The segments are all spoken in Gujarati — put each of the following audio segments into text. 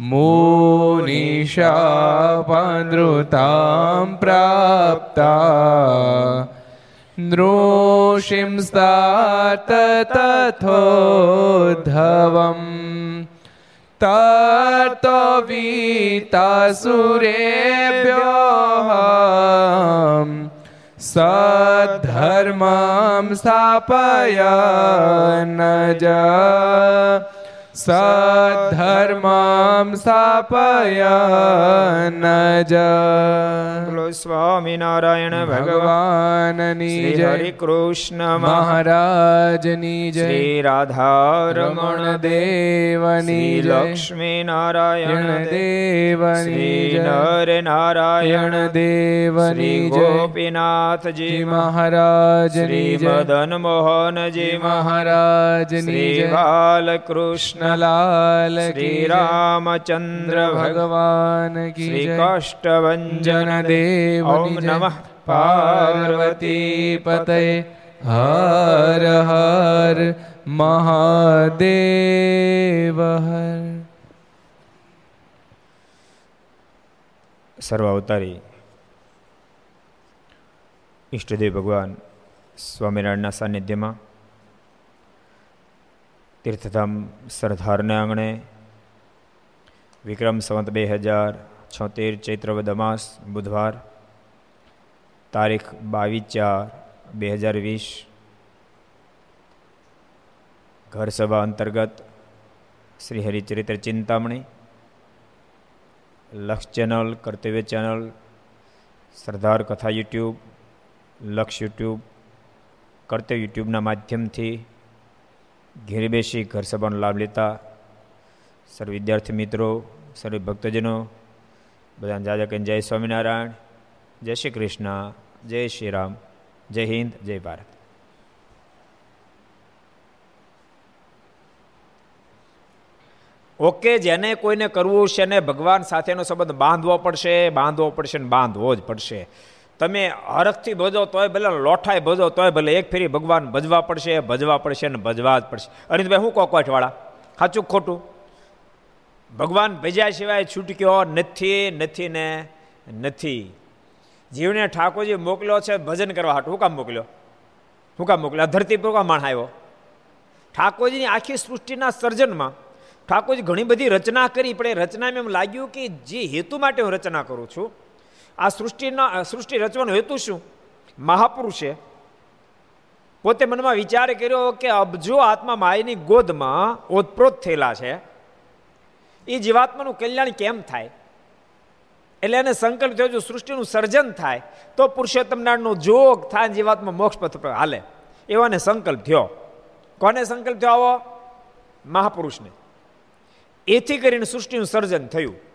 मुनिशापनृतां प्राप्ता नृषिंस्तात तथोद्धवम् तत्त्ववीतासुरेभ्योऽहम् सद्धर्मां स्थापय न સધર્મામ સ્થાપયન જ બોલો સ્વામિનારાયણ ભગવાનની જય હરે કૃષ્ણ મહારાજની જય શ્રી રાધારમણ દેવની લક્ષ્મી નારાયણ દેવની નર નારાયણ દેવની ગોપીનાથજી મહારાજ શ્રી મદન મોહનજી મહારાજની શ્રી બાલકૃષ્ણ કૃષ્ણલાલ શ્રી. રામચંદ્ર ભગવાન શ્રી કાષ્ટભન દેવ નમઃ પાર્વતી પતય હર હર મહાદેવ હર સર્વ અવતારી ઈષ્ટદેવ ભગવાન સ્વામિનારાયણના સાનિધ્યમાં તીર્થધામ સરદારને આંગણે વિક્રમ સંવત બે હજાર છોતેર ચૈત્રવદ અમાસ બુધવાર, તારીખ બાવીસ ચાર બે હજાર વીસ ઘર સભા અંતર્ગત શ્રી હરિચરિત્ર ચિંતામણી, લક્ષ ચેનલ, કર્તવ્ય ચેનલ, સરદાર કથા યુટ્યુબ, લક્ષ યુટ્યુબ, કર્તવ્ય યુટ્યુબના માધ્યમથી ઘેર બેસી ઘર સભાનો લાભ લેતા સર્વ વિદ્યાર્થી મિત્રો, સર્વ ભક્તજનો, બધાને જાજા કહીને જય સ્વામિનારાયણ, જય શ્રી કૃષ્ણ, જય શ્રી રામ, જય હિન્દ, જય ભારત. ઓકે, જેને કોઈને કરવું છે ને ભગવાન સાથેનો સંબંધ બાંધવો પડશે બાંધવો પડશે ને બાંધવો જ પડશે. તમે હરખથી ભજો તોય ભલે, લોઠાય ભજો તોય ભલે, એક ફેરી ભગવાન ભજવા પડશે ભજવા પડશે ને ભજવા જ પડશે. અનિતભાઈ હું કોકવાઠવાળા સાચું ખોટું? ભગવાન ભજ્યા સિવાય છૂટક્યો નથી નથી ને નથી. જીવને ઠાકોરજી મોકલ્યો છે ભજન કરવા હાટું. હું કામ મોકલ્યો? હું કામ મોકલ્યો? ધરતી પર માણ આવ્યો? ઠાકોરજીની આખી સૃષ્ટિના સર્જનમાં ઠાકોરજી ઘણી બધી રચના કરી, પણ એ રચનામાં એમ લાગ્યું કે જે હેતુ માટે હું રચના કરું છું આ સૃષ્ટિના સૃષ્ટિ રચવાનો હેતુ શું? મહાપુરુષે પોતે મનમાં વિચાર કર્યો કે અબજો આત્મા માયની ગોદમાં ઓતપ્રોત થયેલા છે એ જીવાત્માનું કલ્યાણ કેમ થાય? એટલે એને સંકલ્પ થયો, જો સૃષ્ટિનું સર્જન થાય, તો પુરુષોત્તમ નારાયણનો જોગ થાય જીવાત્મા મોક્ષ પથ પર હાલે. એવાને સંકલ્પ થયો. કોને સંકલ્પ થયો આવો? મહાપુરુષને. એથી કરીને સૃષ્ટિનું સર્જન થયું.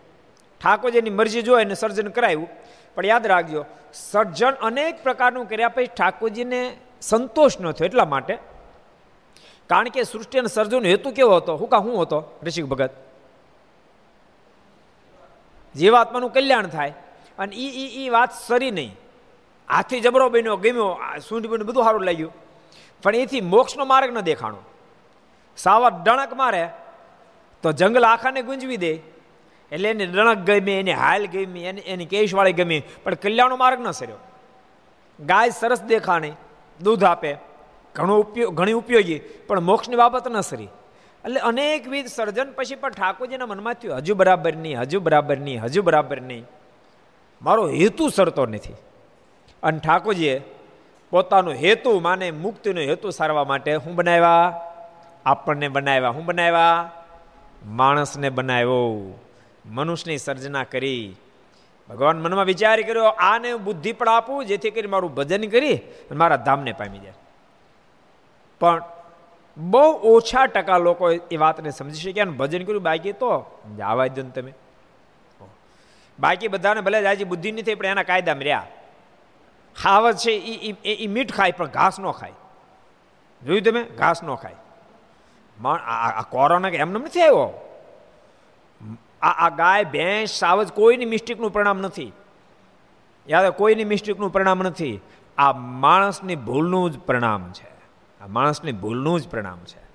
ઠાકોરજીની મરજી જો એને સર્જન કરાવ્યું પણ યાદ રાખજો, સર્જન અનેક પ્રકારનું કર્યા પછી ઠાકોરજીને સંતોષ ન થયો એટલા માટે. કારણ કે સૃષ્ટિ અને સર્જનનો હેતુ કેવો હતો? હું કા શું હતો, ઋષિક ભગત. જીવાત્માનું કલ્યાણ થાય અને એ ઈ ઈ વાત સરી નહીં. હાથી જબરો બન્યો, ગમ્યો સૂંઢ બન્યું, બધું સારું લાગ્યું. પણ એથી મોક્ષનો માર્ગ ન દેખાણો. સાવર ડણક મારે, તો જંગલ આખાને ગુંજવી દે. એટલે એને રણક ગમી, એની હાલ ગમી, એને એની કેશવાળી ગમી. પણ કલ્યાણનો માર્ગ ન સર્યો ગાય સરસ દેખાણી, દૂધ આપે, ઘણું ઉપયોગ ઘણી ઉપયોગી, પણ મોક્ષની બાબત ન સરી એટલે અનેકવિધ સર્જન પછી પણ ઠાકોરજીના મનમાં થયું, હજુ બરાબર નહીં, હજુ બરાબર નહીં, હજુ બરાબર નહીં. મારો હેતુ સરતો નથી. અને ઠાકોરજીએ પોતાનો હેતુ માને, મુક્તિનો હેતુ સારવા માટે હું બનાવ્યા? આપણને બનાવ્યા, હું બનાવ્યા? માણસને બનાવ્યો. મનુષ્યની સર્જના કરી. ભગવાન મનમાં વિચાર કર્યો, આને બુદ્ધિ પણ આપું, જેથી કરી મારું ભજન કરી મારા ધામને પામી જાય. પણ બહુ ઓછા ટકા લોકો એ વાતને સમજી શક્યા ભજન કર્યું. બાકી તો જવા દો ને તમે. બાકી બધાને ભલે જાજી બુદ્ધિ નથી, પણ એના કાયદામાં રહ્યા. ખાવત છે એ એ મીઠ ખાય, પણ ઘાસ ન ખાય. જોયું તમે? ઘાસ ન ખાય. આ કોરોના એમને નથી આવ્યો? આ આ ગાય, ભેંસ, સાવજ કોઈની મિસ્ટેકનું પરિણામ નથી. યાદ કોઈની મિસ્ટેકનું પરિણામ નથી. આ માણસની ભૂલનું જ પરિણામ છે. આ માણસની ભૂલનું જ પરિણામ છે.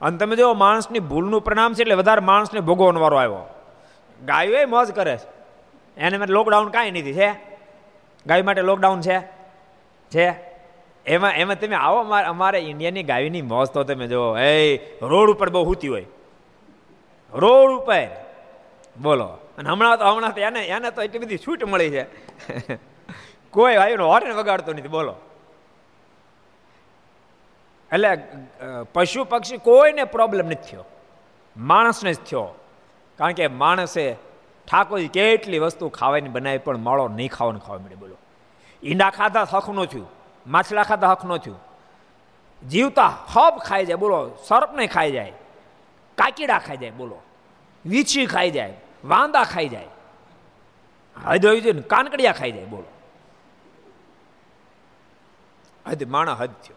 અને તમે જો માણસની ભૂલનું પરિણામ છે એટલે વધારે માણસને ભોગવવાનો વારો આવ્યો. ગાયો એ મોજ કરે છે. એને માટે લોકડાઉન કાંઈ નથી, છે? ગાય માટે લોકડાઉન છે? છે? એમાં એમાં તમે આવો, અમારે ઇન્ડિયાની ગાયની મોજ તો તમે જો એ રોડ ઉપર બહુ હુતી હોય. રોડ ઉપર. બોલો. અને હમણાં તો હમણાં તો એને એને તો એટલી બધી છૂટ મળી છે. કોઈ આવ્યું હોર્ન વગાડતો નથી. બોલો. એટલે પશુ પક્ષી કોઈને પ્રોબ્લેમ નથી થયો. માણસને જ થયો. કારણ કે માણસે ઠાકોરજી કેટલી વસ્તુ ખાવાની બનાવી, પણ માળો નહીં ખાવાનું ખાવા મળે બોલો. ઈંડા ખાતા હક ન થયું. માછલા ખાતા હક ન થયું. જીવતા હબ ખાઈ જાય. બોલો, સર્પને ખાઈ જાય. કાકીડા ખાઈ જાય. બોલો. વીછી ખાઈ જાય. વાંદા ખાઈ જાય. હદ હોવી જોઈએ કાનકડિયા ખાઈ જાય, બોલો. હદ, માણા હદ થયો.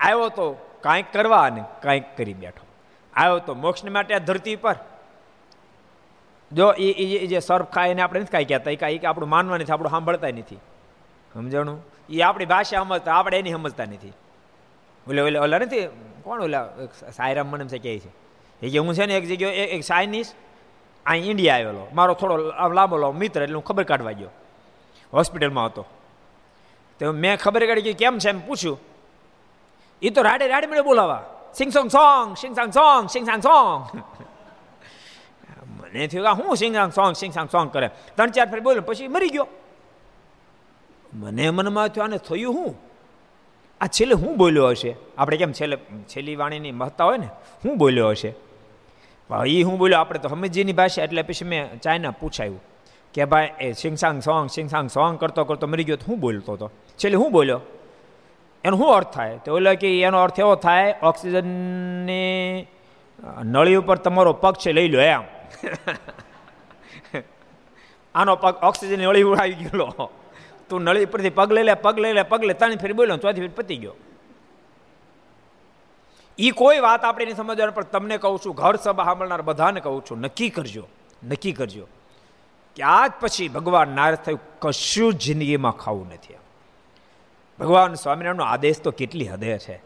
આવ્યો તો કાંઈક કરવા અને કાંઈક કરી બેઠો. આવ્યો તો મોક્ષને માટે આ ધરતી પર. જો એ જે સર્ફ ખાય એને આપણે નથી કાંઈ કહેતા. એ કાંઈ આપણું માનવા નથી, આપણું સાંભળતા નથી. સમજણું? એ આપણી ભાષા સમજતા, આપણે એની સમજતા નથી. ઓલે ઓલે, ઓલા નથી? કોણ ઓલા? સાયરામ મને છે કહે છે. એ કે હું છે ને એક જગ્યાએ એક સાયનીસ અહીં ઇન્ડિયા આવેલો. મારો થોડો લાંબો લાંબો મિત્ર એટલે હું ખબર કાઢવા ગયો. હોસ્પિટલમાં હતો. તો મેં ખબર કાઢી કે કેમ છે એમ પૂછ્યું. એ તો રાડે રાડે મળે બોલાવા. Sing song song sing sang song sing sang song મને થયું હું સિંગ sang song sing sang song કરે. ત્રણ ચાર ફેર બોલ્યો, પછી મરી ગયો. મને મનમાં થયું, આને થયું હું? આ છેલ્લે હું બોલ્યો હશે? આપણે કેમ છેલ્લે, છેલ્લી વાણીની મહત્તા હોય ને, હું બોલ્યો હશે? એ હું બોલ્યો, આપણે તો હમીજીની ભાષા એટલે પછી મેં ચાઇના પૂછાયું કે ભાઈ, એ સિંગસાંગ સોંગ સિંગસાંગ સોંગ કરતો કરતો મરી ગયો તો હું બોલતો હતો છેલ્લે હું બોલ્યો? એનો શું અર્થ થાય? તો ઓલો કે એનો અર્થ એવો થાય, ઓક્સિજનની નળી ઉપર તમારો પગ છે, લઈ લો એમ. આનો પગ ઓક્સિજન નળી ઉડાવી ગયેલો. તું નળી ઉપરથી પગ લઈ લે, પગ લઈ લે, પગ લે ત્રણ ફેર બોલ્યો ચોથી ફેર પતી ગયો. એ કોઈ વાત આપણે નહીં સમજવાનું, પણ તમને કહું છું, ઘર સભા સાંભળનાર બધાને કહું છું, નક્કી કરજો નક્કી કરજો કે આજ પછી ભગવાન નારાજ થયું, કશું જિંદગીમાં ખાવું નથી ભગવાન સ્વામિનારાયણનો આદેશ તો કેટલી હદે છે.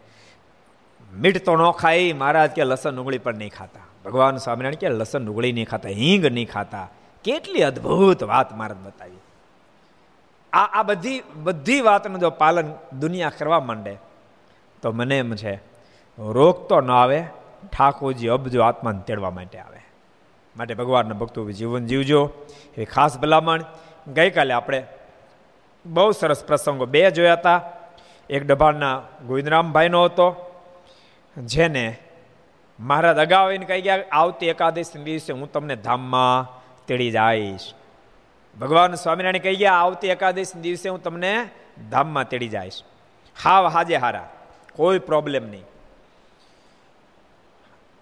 મીઠ તો ન ખાઈ મહારાજ કે લસણ ડુંગળી પણ નહીં ખાતા. ભગવાન સ્વામિનારાયણ કે લસણ ડુંગળી નહીં ખાતા, હિંગ નહીં ખાતા. કેટલી અદ્ભુત વાત મહારાજ બતાવી. આ આ બધી બધી વાતનું જો પાલન દુનિયા કરવા માંડે, તો મને એમ છે રોગ તો ન આવે, ઠાકોરજી અબજો આત્માને તેડવા માટે આવે. માટે ભગવાનના ભક્તો જીવન જીવજો. એ ખાસ ભલામણ, ગઈકાલે આપણે બહુ સરસ પ્રસંગો બે જોયા હતા. એક ડભાણના ગોવિંદરામભાઈનો હતો, જેને મહારાજ અગાઉ આવીને કહી ગયા, આવતી એકાદશી દિવસે હું તમને ધામમાં તેડી જઈશ. ભગવાન સ્વામિનારાયણ કહી ગયા, આવતી એકાદશી દિવસે હું તમને ધામમાં તેડી જઈશ. હાવ હાજે હારા, કોઈ પ્રોબ્લેમ નહીં.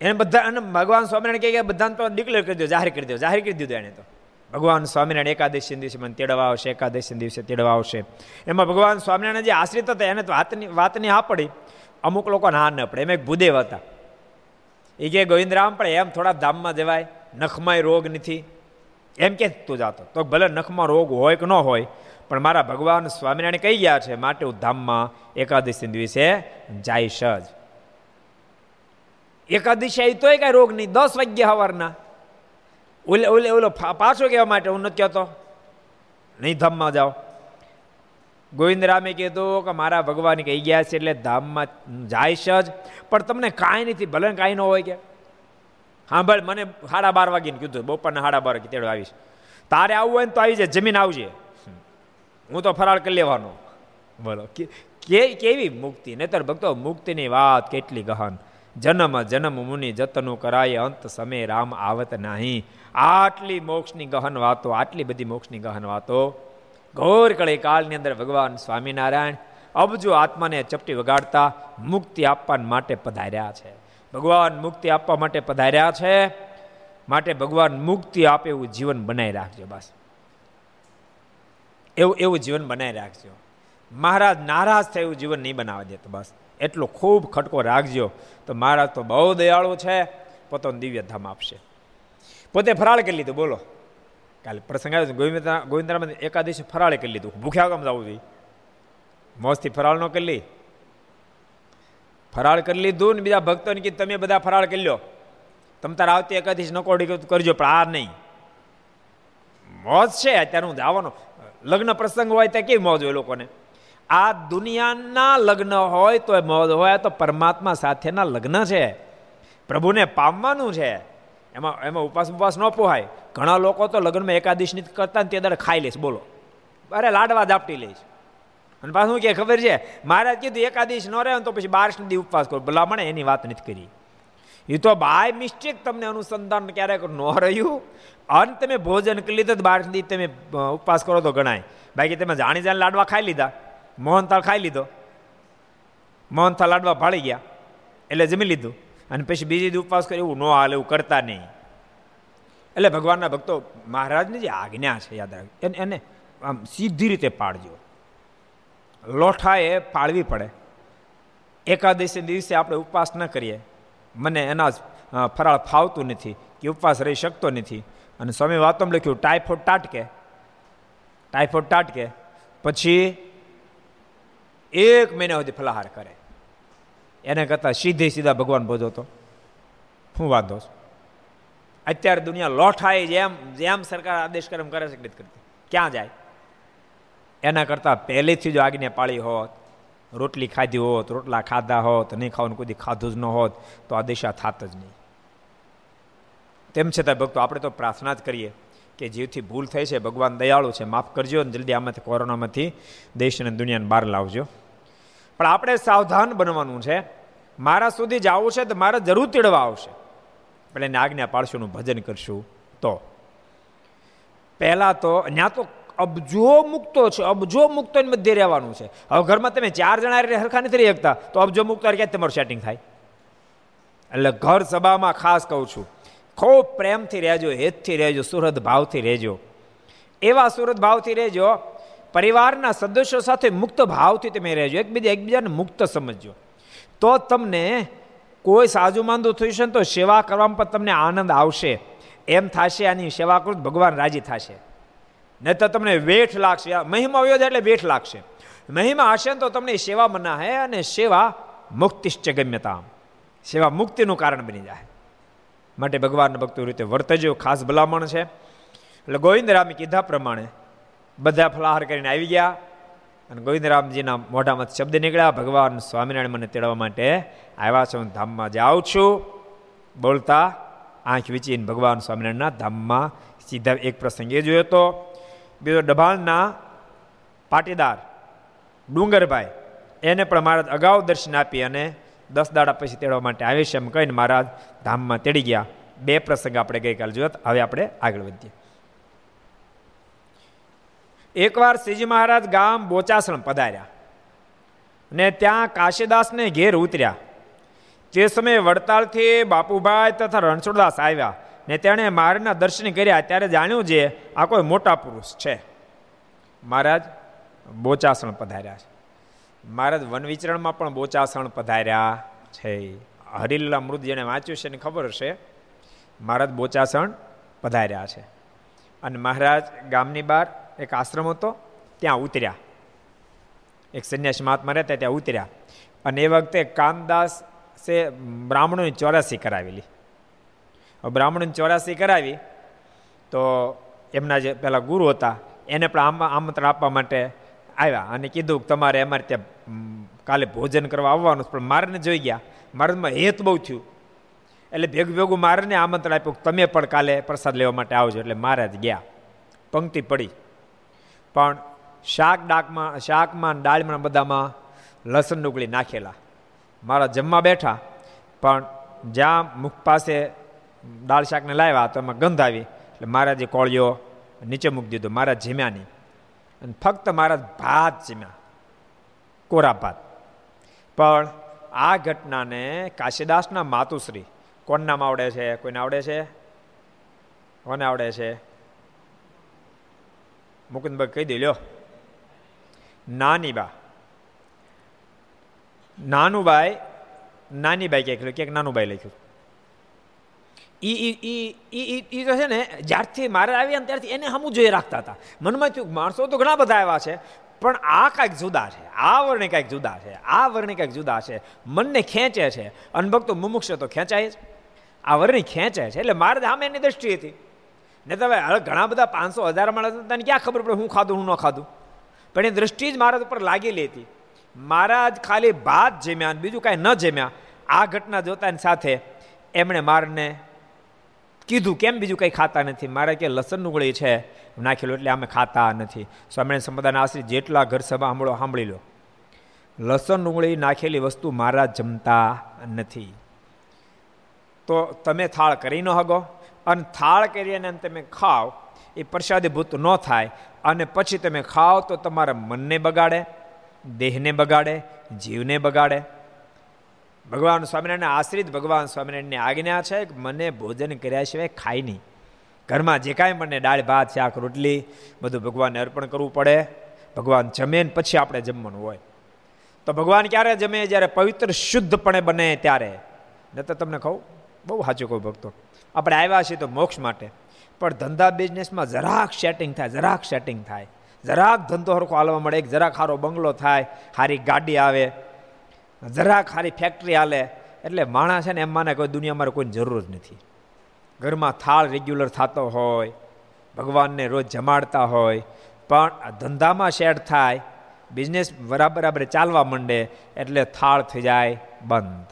એને બધા અને ભગવાન સ્વામિનારાયણ કહે બધાને તો ડિક્લેર કરી દો, જાહેર કરી દો, જાહેર કરી દીધું એને તો. ભગવાન સ્વામિનારાયણ એકાદશી દિવસે મને તેડવા આવશે એકાદશી દિવસે તેડવા આવશે. એમાં ભગવાન સ્વામિનારાયણ જે આશ્રિત હતા, એને તો વાતની વાતની હા પડી. અમુક લોકો ના ન પડે. એમ એક ભૂદેવ હતા. એ કે ગોવિંદરામ, પણ એમ થોડા ધામમાં જવાય નખમાંય રોગ નથી. એમ કે તું જાતો. તો ભલે નખમાં રોગ હોય કે ન હોય, પણ મારા ભગવાન સ્વામિનારાયણ કહી ગયા છે, માટે હું ધામમાં એકાદશી દિવસે જઈશ જ. એકાદશી આવી તોય કાંઈ રોગ નહીં. દસ વાગ્યા સવારના ઓલે ઓલે, ઓલો પાછો કહેવા માટે હું નથી કહેતો નહીં, ધામમાં જાઓ. ગોવિંદરામે કીધું કે મારા ભગવાન કહી ગયા છે એટલે ધામમાં જાય છે જ. પણ તમને કાંઈ નથી, ભલે કાંઈ ન હોય કે. હા ભાઈ મને સાડા બાર વાગીને કીધું બપોરના સાડા બાર તેડો આવીશ. તારે આવવું હોય ને તો આવી જાય. જમીન આવજે. હું તો ફરાળ કરી લેવાનો. બોલો. કેવી મુક્તિ? નહીતર ભક્તો, મુક્તિની વાત કેટલી ગહન. જન્મ જન્મ મુનિ જતનું કરાય, અંત સમય રામ આવત નહીં. આટલી મોક્ષની ગહન વાતો, આટલી બધી મોક્ષની ગહન વાતો. ઘોર કળે કાળની અંદર ભગવાન સ્વામિનારાયણ અબજો આત્માને ચપટી વગાડતા મુક્તિ આપવા માટે પધાર્યા છે. ભગવાન મુક્તિ આપવા માટે પધાર્યા છે. માટે ભગવાન મુક્તિ આપે એવું જીવન બનાવી રાખજો બસ. એવું એવું જીવન બનાવી રાખજો. મહારાજ નારાજ થાય એવું જીવન નહીં બનાવવા દેતો બસ. એટલો ખૂબ ખટકો રાખજો. તો મહારાજ તો બહુ દયાળુ છે પોતાનું દિવ્ય ધામ આપશે. પોતે ફરાળ કરી લીધું, બોલો. કાલે પ્રસંગ આવ્યો ગોવિંદ ગોવિંદરામાં એકાદશી ફરાળે કરી લીધું. ભૂખ્યા કામ જવું જોઈએ મોજથી ફરાળ ન કરી લી. ફરાળ કરી લીધું ને બીજા ભક્તોને કીધું, તમે બધા ફરાળ કરી લો. તમે તારા આવતી એકાદશી નકોડી કરજો, પણ આ નહીં. મોજ છે, અત્યારે હું જવાનો. લગ્ન પ્રસંગ હોય ત્યાં કેવી મોજ હોય લોકોને? આ દુનિયાના લગ્ન હોય તો મોજ હોય તો પરમાત્મા સાથેના લગ્ન છે. પ્રભુને પામવાનું છે. એમાં એમાં ઉપવાસ ઉપવાસ ન પોહાય. ઘણા લોકો તો લગ્નમાં એકાદશની કરતા ને તે દર ખાઈ લઈશ બોલો. અરે લાડવા દાપટી લઈશ અને પાછું કે ખબર છે? મારે કીધું એકાદશ ન રહે તો પછી બારસ દી ઉપવાસ કરો. ભલામણે એની વાત નથી કરી. એ તો બાય મિસ્ટેક તમને અનુસંધાન ક્યારેક ન રહ્યું. અને તમે ભોજન કરી લીધું બારસ દી તમે ઉપવાસ કરો તો ગણાય. બાકી તમે જાણી જાણે લાડવા ખાઈ લીધા. મોહનથાળ ખાઈ લીધો. મોહનથાળ લાડવા ભાળી ગયા. એટલે જમી લીધું. અને પછી બીજી ઉપવાસ કરી એવું ન હાલે, એવું કરતા નહીં. એટલે ભગવાનના ભક્તો મહારાજની જે આજ્ઞા છે, યાદ રાખ એને એને આમ સીધી રીતે પાડજો લોઠાએ પાળવી પડે. એકાદશી દિવસે આપણે ઉપવાસ ન કરીએ. મને એના ફરાળ ફાવતું નથી, કે ઉપવાસ રહી શકતો નથી. અને સ્વામી વાતોમાં લખ્યું ટાઈફોઇડ ટાટકે ટાઈફોઇડ ટાટકે પછી એક મહિના સુધી ફલાહાર કરે. એને કરતાં સીધે સીધા ભગવાન ભજો તો શું વાંધો છે. અત્યારે દુનિયા લોઠાય જેમ જેમ સરકાર આદેશ કરે એમ કરે છે કરતી. ક્યાં જાય? એના કરતાં પહેલેથી જો આગને પાળી હોત, રોટલી ખાધી હોત, રોટલા ખાધા હોત, નહીં ખાવાનું કોઈ ખાધું જ ન હોત, તો આ દિશા થાત જ નહીં. તેમ છતાં ભક્તો, આપણે તો પ્રાર્થના જ કરીએ. કે જીવથી ભૂલ થઈ છે, ભગવાન દયાળુ છે, માફ કરજો અને જલ્દી આમાંથી કોરોનામાંથી દેશ અને દુનિયાને બહાર લાવજો. પણ આપણે સાવધાન બનવાનું છે. મારા સુધી જવું છે તો મારે જરૂર તેડવા આવશે. પણ એને આજ્ઞા પાડશું ભજન કરશું. તો પહેલાં તો ત્યાં તો અબજો મુક્તો છે, અબજો મુક્તો મધ્ય રહેવાનું છે. હવે ઘરમાં તમે ચાર જણા હરખા નથી રહી શકતા, તો અબજો મુક્તો ક્યાં તમારું સેટિંગ થાય? એટલે ઘર સભામાં ખાસ કહું છું. ખૂબ પ્રેમથી રહેજો, હેતથી રહેજો સુરત ભાવથી રહેજો. એવા સુરત ભાવથી રહેજો, પરિવારના સદસ્યો સાથે મુક્ત ભાવથી તમે રહેજો, એકબીજા એકબીજાને મુક્ત સમજજો. તો તમને કોઈ સાજુ માંદું થયું છે તો સેવા કરવામાં પણ તમને આનંદ આવશે. એમ થશે આની સેવા કરું ભગવાન રાજી થશે. નહીં તો તમને વેઠ લાગશે. મહિમા વયો એટલે વેઠ લાગશે. મહિમા હશે તો તમને સેવા મના હે અને સેવા મુક્તિશ્ચ ગમ્યતા સેવા મુક્તિનું કારણ બની જાય. માટે ભગવાન ભક્તો રીતે વર્તજો, ખાસ ભલામણ છે. એટલે ગોવિંદરામે કીધા પ્રમાણે બધા ફલાહાર કરીને આવી ગયા અને ગોવિંદરામજીના મોઢામાં શબ્દ નીકળ્યા, ભગવાન સ્વામિનારાયણ મને તેડવા માટે આવ્યા છે, હું ધામમાં જાઉં છું. બોલતા આંખ વીચીને ભગવાન સ્વામિનારાયણના ધામમાં સીધા એક પ્રસંગ જોયો હતો બીજો ડભાણના પાટીદાર ડુંગરભાઈ, એને પણ મહારાજ અગાઉ દર્શન આપી અને દસ દાડા પછી તેડવા માટે આવીશ એમ કહીને મહારાજ ધામમાં તેડી ગયા. બે પ્રસંગ આપણે ગઈકાલે જોયા હવે આપણે આગળ વધીએ. એકવાર શ્રીજી મહારાજ ગામ બોચાસણ પધાર્યા ને ત્યાં કાશીદાસને ઘેર ઉતર્યા. તે સમયે વડતાલથી બાપુભાઈ તથા રણછોડદાસ આવ્યા ને તેણે મારના દર્શન કર્યા ત્યારે જાણ્યું છે આ કોઈ મોટા પુરુષ છે. મહારાજ બોચાસણ પધાર્યા છે. મહારાજ વન વિચરણમાં પણ બોચાસણ પધાર્યા છે. હરિલ્લા મૃત જેને વાંચ્યું છે એને ખબર હશે. મહારાજ બોચાસણ પધાર્યા છે. અને મહારાજ ગામની બહાર એક આશ્રમ હતો, ત્યાં ઉતર્યા. એક સંન્યાસી મહાત્મા રહેતા ત્યાં ઉતર્યા. અને એ વખતે કામદાસ સે બ્રાહ્મણોની ચોરાસી કરાવેલી. બ્રાહ્મણોની ચોરાસી કરાવી, તો એમના જે પેલા ગુરુ હતા, એને પણ આમંત્રણ આપવા માટે આવ્યા અને કીધું તમારે અમારે ત્યાં કાલે ભોજન કરવા આવવાનું પણ મારને જોઈ ગયા. મારામાં હેત બહુ થયું. એટલે ભેગું ભેગું મારને આમંત્રણ આપ્યું તમે પણ કાલે પ્રસાદ લેવા માટે આવજો. એટલે મહારાજ ગયા. પંક્તિ પડી. પણ શાક ડાકમાં, શાકમાં દાળમાં બધામાં લસણ ડુંગળી નાખેલા. મારા જમવા બેઠા. પણ જ્યાં મુખ પાસે દાળ શાકને લાવ્યા તો એમાં ગંધ આવી. એટલે મારા જે કોળીઓ નીચે મૂકી દીધો. મારા જીમ્યા નહીં. અને ફક્ત મારા ભાત ચીમ્યા કોરા ભાત પણ આ ઘટનાને કાશીદાસના માતુશ્રી કોણ નામ આવડે છે? કોઈને આવડે છે? કોને આવડે છે? મુકુંદભાઈ કહી દે, લ્યો. નાની બા નાનું બાઈ નાની બાઈ ક્યાંક ક્યાંક નાનું ઈ ઈ ઈ તો છે ને, જ્યારથી મારે આવ્યા ત્યારથી એને હમું જોઈ રાખતા હતા. મનમાં થયું માણસો તો ઘણા બધા આવ્યા છે, પણ આ કાંઈક જુદા છે, આ વર્ણે કાંઈક જુદા છે, આ વર્ણે કાંઈક જુદા છે, મનને ખેંચે છે અનભક્તો મુમુક્ષ તો ખેંચાય જ. આ વર્ણી ખેંચે છે, એટલે મારે આમ એની દ્રષ્ટિ હતી. ને તમે, હવે ઘણા બધા પાંચસો હજાર માણસ તને ક્યાં ખબર પડે હું ખાધું, હું ન ખાધું? પણ એ દ્રષ્ટિ જ મારા ઉપર લાગેલી હતી. મારા જ ખાલી ભાત જમ્યા બીજું કાંઈ ન જમ્યા. આ ઘટના જોતાની સાથે એમણે મારને કીધું, કેમ બીજું કંઈ ખાતા નથી? મારે કે લસણ ડુંગળી છે નાખેલું એટલે અમે ખાતા નથી. સ્વામિનારાયણ સંપ્રદાયના આશ્રિત જેટલા ઘર સભા સાંભળો, સાંભળી લો. લસણ ડુંગળી નાખેલી વસ્તુ મારા જમતા નથી. તો તમે થાળ કરી ન હગો, અને થાળ કરીને તમે ખાઓ, એ પ્રસાદીભૂત ન થાય. અને પછી તમે ખાઓ તો તમારા મનને બગાડે, દેહને બગાડે, જીવને બગાડે. ભગવાન સ્વામિનારાયણ આશ્રિત ભગવાન સ્વામિનારાયણની આજ્ઞા છે કે મને ભોજન કર્યા સિવાય ખાય નહીં. ઘરમાં જે કાંઈ મને દાળ, ભાત, શાક, રોટલી, બધું ભગવાનને અર્પણ કરવું પડે. ભગવાન જમે ને પછી આપણે જમવાનું હોય. તો ભગવાન ક્યારે જમે? જ્યારે પવિત્ર શુદ્ધપણે બને ત્યારે. ન તો તમને કહું, બહુ સાચું કહું ભક્તો. આપણે આવ્યા છીએ તો મોક્ષ માટે. પણ ધંધા બિઝનેસમાં જરાક સેટિંગ થાય, જરાક સેટિંગ થાય. જરાક ધંધો સરખો હાલવા મળે, એક જરાક સારો બંગલો થાય, સારી ગાડી આવે જરાક ખાલી ફેક્ટરી હાલે. એટલે માણસ છે ને એમ માને કોઈ દુનિયામાં કોઈની જરૂર જ નથી. ઘરમાં થાળ રેગ્યુલર થતો હોય, ભગવાનને રોજ જમાડતા હોય, પણ ધંધામાં શેડ થાય બિઝનેસ બરાબર બરાબર ચાલવા માંડે, એટલે થાળ થઈ જાય બંધ.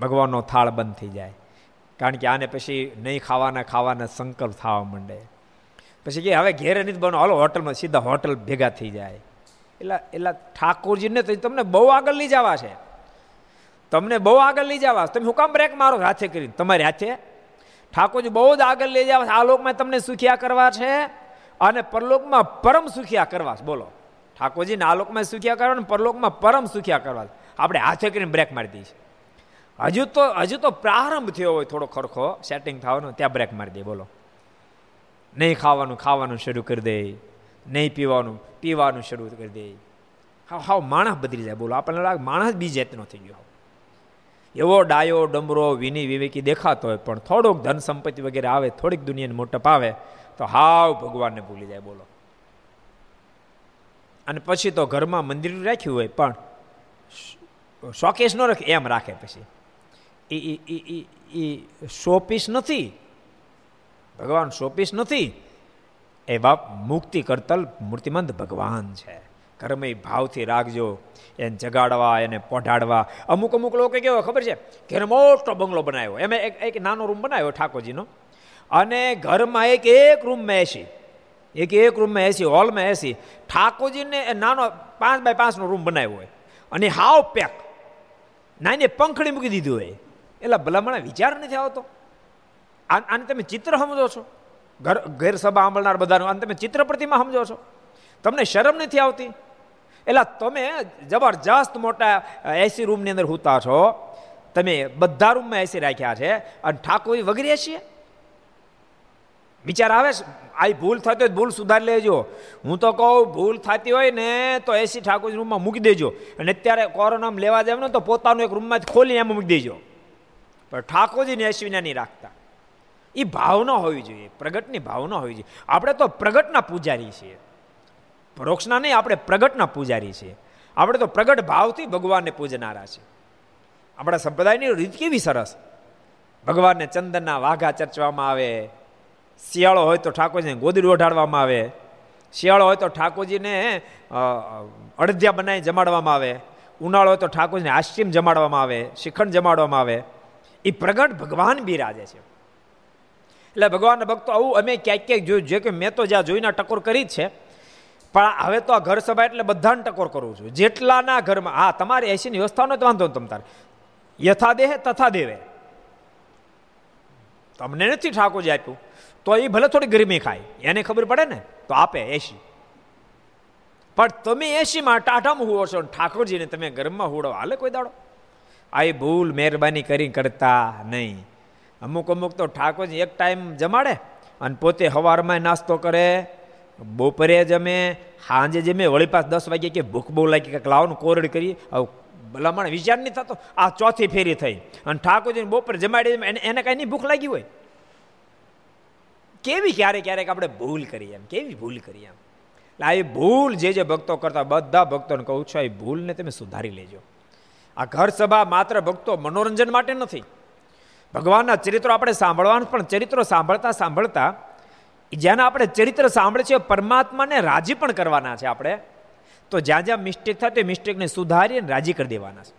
ભગવાનનો થાળ બંધ થઈ જાય. કારણ કે આને પછી નહીં ખાવાના ખાવાના સંકલ્પ થવા માંડે. પછી કે હવે ઘેરે નથી બનો હાલો હોટલમાં સીધા હોટલ ભેગા થઈ જાય. એટલે એટલે ઠાકોરજીને તો તમને બહુ આગળ લઈ જવા છે. તમને બહુ આગળ લઈ જવા તમે હું કામ બ્રેક મારો હાથે કરીને તમારી હાથે. ઠાકોરજી બહુ જ આગળ લઈ જવા આ લોકમાં તમને સુખિયા કરવા છે અને પરલોકમાં પરમ સુખિયા કરવા બોલો. ઠાકોરજીને આ લોકમાં સુખિયા કરવા અને પરલોકમાં પરમ સુખિયા કરવા આપણે હાથે કરીને બ્રેક મારી દઈએ હજુ તો હજુ તો પ્રારંભ થયો હોય થોડો ખરખો. સેટિંગ થવાનો, ત્યાં બ્રેક મારી દે બોલો. નહીં ખાવાનું ખાવાનું શરૂ કરી દે. નહીં પીવાનું પીવાનું શરૂ કરી દે. હાવ હાવ માણસ બદલી જાય, બોલો. આપણને લાગે માણસ બી જાતનો થઈ ગયો એવો ડાયો, ડમરો વિની વિવેકી દેખાતો હોય, પણ થોડોક ધન સંપત્તિ વગેરે આવે, થોડીક દુનિયાને મોટપ આવે, તો હાવ ભગવાનને ભૂલી જાય, બોલો. અને પછી તો ઘરમાં મંદિર રાખ્યું હોય, પણ શોકેશ ન રાખે, એમ રાખે પછી. એ શોપીસ નથી. ભગવાન શોપીસ નથી. એ બાપ મુક્તિ કરતલ મૂર્તિમંત ભગવાન છે. કર્મય ભાવથી રાખજો, એને જગાડવા, એને પોઢાડવા. અમુક અમુક લોકો કેવો ખબર છે ઘેર મોટો બંગલો બનાવ્યો. એમ એક એક નાનો રૂમ બનાવ્યો ઠાકોરજીનો. અને ઘરમાં એક એક રૂમમાં એસી. એક એક રૂમમાં એસી હોલમાં એસી. ઠાકોરજીને નાનો પાંચ બાય પાંચનો રૂમ બનાવ્યો હોય. અને હાવ પેક. નાની પંખડી મૂકી દીધું હોય. એટલે ભલામણા વિચાર નથી આવતો. આને તમે ચિત્ર સમજો છો. ઘર ઘેર સભા સાંભળનાર બધાનું. અને તમે ચિત્ર પ્રતિમા સમજો છો. તમને શરમ નથી આવતી? એટલે તમે જબરજસ્ત મોટા એસી રૂમની અંદર હુતા છો. તમે બધા રૂમમાં એસી રાખ્યા છે અને ઠાકોર વગેરે છીએ? વિચાર આવે છે? આ ભૂલ થતી હોય ભૂલ સુધારી લેજો. હું તો કહું, ભૂલ થતી હોય ને તો એસી ઠાકોરજી રૂમમાં મૂકી દેજો. અને અત્યારે કોરોનામાં લેવા જાય ને તો પોતાનું એક રૂમમાં ખોલીને એમાં મૂકી દેજો. પણ ઠાકોરજીને અશ્વિના નહીં રાખતા. એ ભાવના હોવી જોઈએ, પ્રગટની ભાવના હોવી જોઈએ. આપણે તો પ્રગટના પૂજારી છીએ. પરોક્ષના નહીં, આપણે પ્રગટના પૂજારી છીએ. આપણે તો પ્રગટ ભાવથી ભગવાનને પૂજનારા છે આપણા સંપ્રદાયની રીત કેવી સરસ? ભગવાનને ચંદનના વાઘા ચર્ચવામાં આવે, શિયાળો હોય તો ઠાકોરજીને ગોદડી ઓઢાડવામાં આવે, શિયાળો હોય તો ઠાકોરજીને અડધ્યા બનાવી જમાડવામાં આવે, ઉનાળો હોય તો ઠાકોરજીને આશ્ચિમ જમાડવામાં આવે શિખંડ જમાડવામાં આવે. એ પ્રગટ ભગવાન બિરાજે છે. એટલે ભગવાનના ભક્તો આવું અમે ક્યાંક ક્યાંક જોયું જે કે મેં તો જ્યાં જોઈને ટકોર કરી જ છે, પણ હવે તો આ ઘર સભા એટલે બધાને ટકોર કરવું છું. જેટલાના ઘરમાં, હા, તમારે એસીની વ્યવસ્થાનો જ વાંધો તમ તારે. યથા દેહે તથા દેવે તમને નથી ઠાકોરજી આપ્યું? તો એ ભલે થોડી ગરમી ખાય. એને ખબર પડે ને? તો આપે એસી. પણ તમે એસીમાં ટાઢામાં હોવો છો ઠાકોરજીને તમે ગરમમાં હોડો હાલે કોઈ દાડો? આ એ ભૂલ મહેરબાની કરી કરતા નહીં. અમુક અમુક તો ઠાકોરજી એક ટાઈમ જમાડે અને પોતે હવારમાં નાસ્તો કરે, બપોરે જમે, સાંજે જમે, વળી પાસ દસ વાગે કે ભૂખ બહુ લાગી કે લાવનું કોરડ કરી, આવું ભલામણ વિચાર નહીં થતો. આ ચોથી ફેરી થઈ. અને ઠાકોરજીને બપોરે જમાડી એને કાંઈ નહીં ભૂખ લાગી હોય. કેવી ક્યારેક ક્યારેક આપણે ભૂલ કરીએ એમ, કેવી ભૂલ કરીએ એમ. એટલે આ ભૂલ જે જે ભક્તો કરતા બધા ભક્તોને કહું છું એ ભૂલને તમે સુધારી લેજો. આ ઘર સભા માત્ર ભક્તો મનોરંજન માટે નથી. ભગવાનના ચરિત્રો આપણે સાંભળવાનું પણ ચરિત્રો સાંભળતા સાંભળતા જેને આપણે ચરિત્ર સાંભળે છે પરમાત્માને રાજી પણ કરવાના છે આપણે, તો જ્યાં જ્યાં મિસ્ટેક થાય તે મિસ્ટેકને સુધારી અને રાજી કરી દેવાના છે.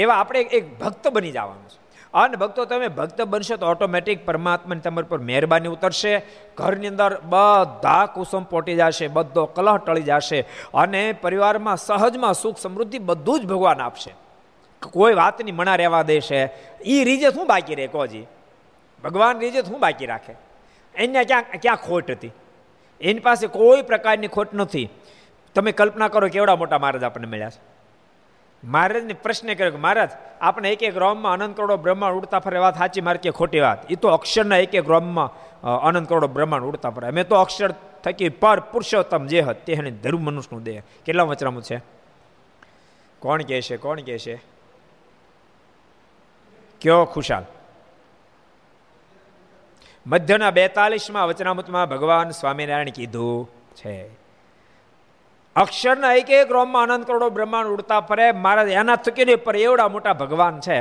એવા આપણે એક ભક્ત બની જવાનું છે. અને ભક્તો તમે, ભક્ત બનશો તો ઓટોમેટિક પરમાત્માની તમારી પર મહેરબાની ઉતરશે, ઘરની અંદર બધા કુસુમ પોટી જશે, બધો કલહ ટળી જશે, અને પરિવારમાં સહજમાં સુખ સમૃદ્ધિ બધું જ ભગવાન આપશે. કોઈ વાતની મણા રહેવા દેશે એ રીજે શું બાકી રહે કોજી? ભગવાન રીજે શું બાકી રાખે? એને ક્યાં ક્યાં ખોટ હતી? એની પાસે કોઈ પ્રકારની ખોટ નથી. તમે કલ્પના કરો કેવડા મોટા મહારાજ આપણને મળ્યા છે. મહારાજને પ્રશ્ન કર્યો કે મહારાજ, આપણે એક એક રોમમાં અનંત કરોડો બ્રહ્માંડ ઉડતા ફરે વાત સાચી, મારી કે ખોટી વાત? એ તો અક્ષરના એક એક રોમમાં અનંત કરોડો બ્રહ્માંડ ઉડતા ફરે. અમે તો અક્ષર થકી પર પુરુષોત્તમ જે હત તેને ધર્મ મનુષ્યનું દેહ. કેટલા વચરામું છે? કોણ કહે છે? કોણ કહે છે? કયો ખુશાલ? મધ્યના બેતાલીસમાં વચનામૃતમાં ભગવાન સ્વામિનારાયણ કીધું છે. અક્ષરના એક એક રોમમાં આનંદ કરોડો બ્રહ્માંડ ઉડતા ફરે. મારા એના થકીને પર એવડા મોટા ભગવાન છે.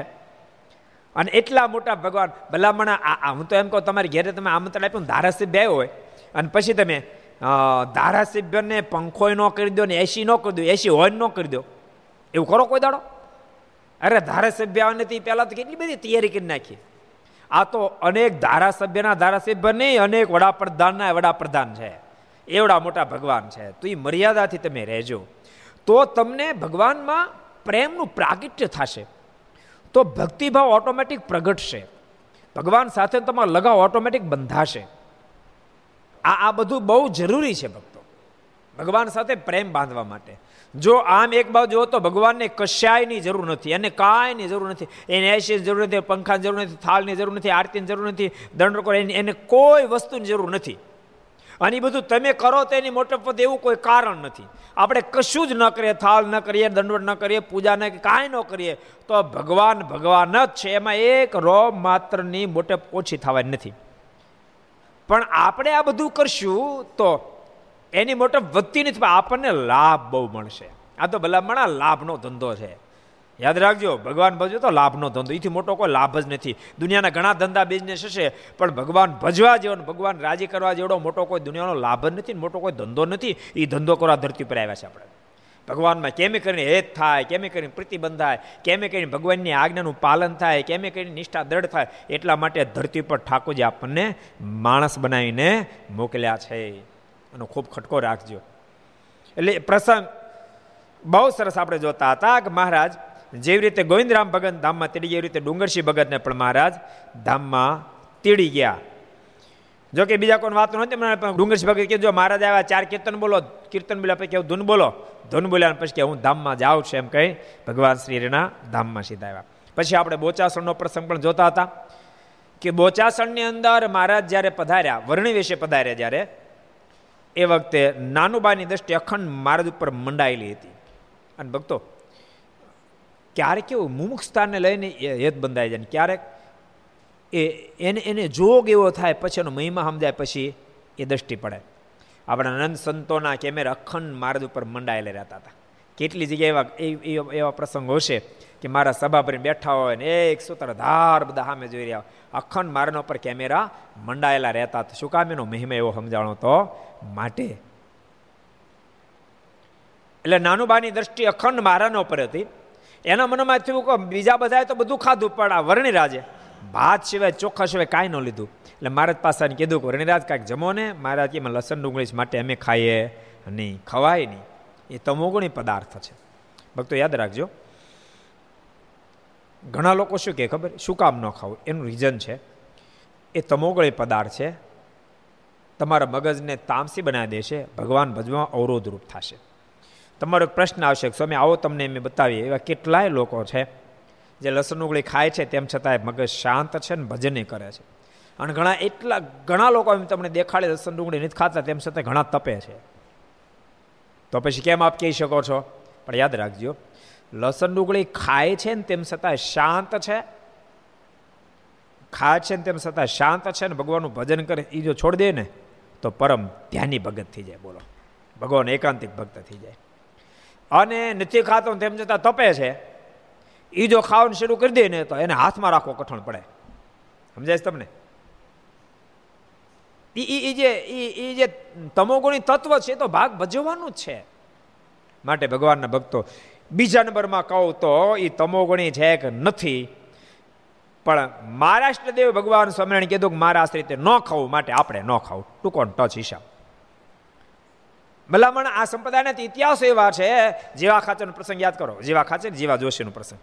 અને એટલા મોટા ભગવાન, ભલામણ હું તો એમ કહું, તમારી ઘેરે તમે આમંત્રણ આપ્યું ધારાસભ્ય આવ્યો હોય. અને પછી તમે ધારાસભ્યને પંખો ન કરી દો ને એસી ન કરી દો એસી હોય ન કરી દો. એવું કરો કોઈ દાડો? અરે ધારાસભ્ય આવે નથી પહેલાં તો કેટલી બધી તૈયારી કરી નાખી. આ તો અનેક ધારાસભ્યના ધારાસભ્ય નહીં, અનેક વડાપ્રધાનના વડાપ્રધાન છે. એવડા મોટા ભગવાન છે. તો એ મર્યાદાથી તમે રહેજો. તો તમને ભગવાનમાં પ્રેમનું પ્રાગટ્ય થશે. તો ભક્તિભાવ ઓટોમેટિક પ્રગટશે. ભગવાન સાથે તમારો લગાવ ઓટોમેટિક બંધાશે. આ આ બધું બહુ જરૂરી છે ભક્તો. ભગવાન સાથે પ્રેમ બાંધવા માટે. જો આમ એક બાજુ તો ભગવાનને કશાયની જરૂર નથી, એને કાંઈની જરૂર નથી. એને એસીની જરૂર નથી, પંખાની જરૂર નથી, થાળની જરૂર નથી, આરતીની જરૂર નથી, દંડ એને કોઈ વસ્તુની જરૂર નથી. અને એ બધું તમે કરો તો એની મોટપત એવું કોઈ કારણ નથી. આપણે કશું જ ન કરીએ, થાળ ન કરીએ દંડવટ ન કરીએ, પૂજા ન કાંઈ ન કરીએ, તો ભગવાન ભગવાન જ છે. એમાં એક રો માત્રની મોટપ ઓછી થવાની નથી. પણ આપણે આ બધું કરશું તો એની મોટપ વધતી નથી આપણને લાભ બહુ મળશે. આ તો ભલામણા લાભનો ધંધો છે. યાદ રાખજો, ભગવાન ભજવો તો લાભનો ધંધો. એથી મોટો કોઈ લાભ જ નથી. દુનિયાના ઘણા ધંધા બિઝનેસ હશે, પણ ભગવાન ભજવા જેવો ભગવાન રાજી કરવા જેવડો મોટો કોઈ દુનિયાનો લાભ જ નથી મોટો કોઈ ધંધો નથી એ ધંધો કરવા ધરતી પર આવ્યા છે આપણે. ભગવાનમાં કેમે કરીને હેત થાય, કેમે કરીને પ્રતિબંધ થાય કેમે કરીને ભગવાનની આજ્ઞાનું પાલન થાય, કેમે કરીને નિષ્ઠા દ્રઢ થાય, એટલા માટે ધરતી પર ઠાકોરજી આપણને માણસ બનાવીને મોકલ્યા છે. એનો ખૂબ ખટકો રાખજો. એટલે પ્રસંગ બહુ સરસ આપણે જોતા હતા કે મહારાજ, જેવી રીતે ગોવિંદરામ ભગત ધામમાં તેડી ગયા, એવી રીતે ડુંગરસિંહ ભગતને પણ મહારાજ ધામમાં તેડી ગયા. જો કે બીજા કોઈ વાત નહોતી મને ડુંગરસિંહ ભગત કીધું મહારાજ આવ્યા, ચાર કીર્તન બોલો, કીર્તન બોલ્યા પછી કેવું ધૂન બોલો, ધૂન બોલ્યા પછી કે હું ધામમાં જાઉં છું એમ કહી ભગવાન શ્રીના ધામમાં સીધા આવ્યા. પછી આપણે બોચાસણનો પ્રસંગ પણ જોતા હતા કે બોચાસણની અંદર મહારાજ જ્યારે પધાર્યા, વર્ણી વિશે પધાર્યા જ્યારે એ વખતે નાનુબાની દ્રષ્ટિ અખંડ માર્ગ ઉપર મંડાયેલી હતી. અને ભક્તો ક્યારેક કેવું મુમુક્ષતાને લઈને હેત બંધાઈ જાય ક્યારેક એ એને એને જોગ એવો થાય, પછી એનો મહિમા સમજાય, પછી એ દ્રષ્ટિ પડે. આપણા નંદ સંતોના કેમેરા અખંડ માર્ગ ઉપર મંડાયેલા રહેતા હતા. કેટલી જગ્યાએ એવા એવા પ્રસંગો હશે કે મારા સભા પર બેઠા હોય ને એક સૂત્રધાર બધા સામે જોઈ રહ્યા અખંડ મારના ઉપર કેમેરા મંડાયેલા રહેતા હતા. શું કામ એનો મહિમા એવો સમજાણો તો? માટે. એટલે નાનુબાની દ્રષ્ટિ અખંડ મારાના ઉપર હતી. એના મનમાં થયું કે બીજા બધાએ તો બધું ખાધું, પણ આ વર્ણિરાજે ભાત સિવાય ચોખ્ખા સિવાય કાંઈ ન લીધું. એટલે મહારાજ પાસે કીધું કે વર્ણિરાજ, કાંઈક જમો ને, મહારાજ કે લસણ ડુંગળી માટે અમે ખાઈએ નહીં, ખવાય નહીં. એ તમોગુણી પદાર્થ છે. ભક્તો યાદ રાખજો ઘણા લોકો શું કે ખબર? શું કામ ન ખાવું? એનું રીઝન છે. એ તમોગળી પદાર્થ છે. તમારા મગજને તામસી બનાવી દેશે ભગવાન ભજવામાં અવરોધરૂપ થશે. તમારો પ્રશ્ન આવશે સ્વામી, આવો તમને મેં બતાવીએ. એવા કેટલાય લોકો છે જે લસણ ઉગળી ખાય છે, તેમ છતાંય મગજ શાંત છે ને ભજને કરે છે. અને ઘણા એટલા ઘણા લોકો એમ તમને દેખાડે લસણ ડુંગળી નથી ખાતા, તેમ છતાં ઘણા તપે છે. તો પછી કેમ આપ કહી શકો છો? પણ યાદ રાખજો લસણ ડુંગળી ખાય છે ને તેમ છતાં શાંત છે. ખાય છે ને તેમ છતાં શાંત છે ને ભગવાનનું ભજન કરે એ જો છોડી દે ને, તો પરમ ધ્યાની ભગત થઈ જાય, બોલો. ભગવાન એકાંતિક ભક્ત થઈ જાય. અને નથી ખાતો તેમ છતાં તપે છે. એ જો ખાવાનું શરૂ કરી દે ને, તો એને હાથમાં રાખવો કઠણ પડે. સમજાય તમને? એ જે એ જે તમોગુણી તત્વ છે તો ભાગ ભજવવાનું જ છે. માટે ભગવાનના ભક્તો બીજા નંબરમાં કહું તો એ તમોગુણી છે કે નથી. પણ મહારાષ્ટ્રદેવ ભગવાન સ્વામિનારાયણ કીધું કે મારા રીતે ન ખાવું, માટે આપણે ન ખાવું. ટૂંકો ટચ હિસાબ. ભલામણ આ સંપ્રદાયના ઇતિહાસ એવા છે, જેવા ખાચરનો પ્રસંગ યાદ કરો. જેવા ખાચર, જેવા જોશીનો પ્રસંગ.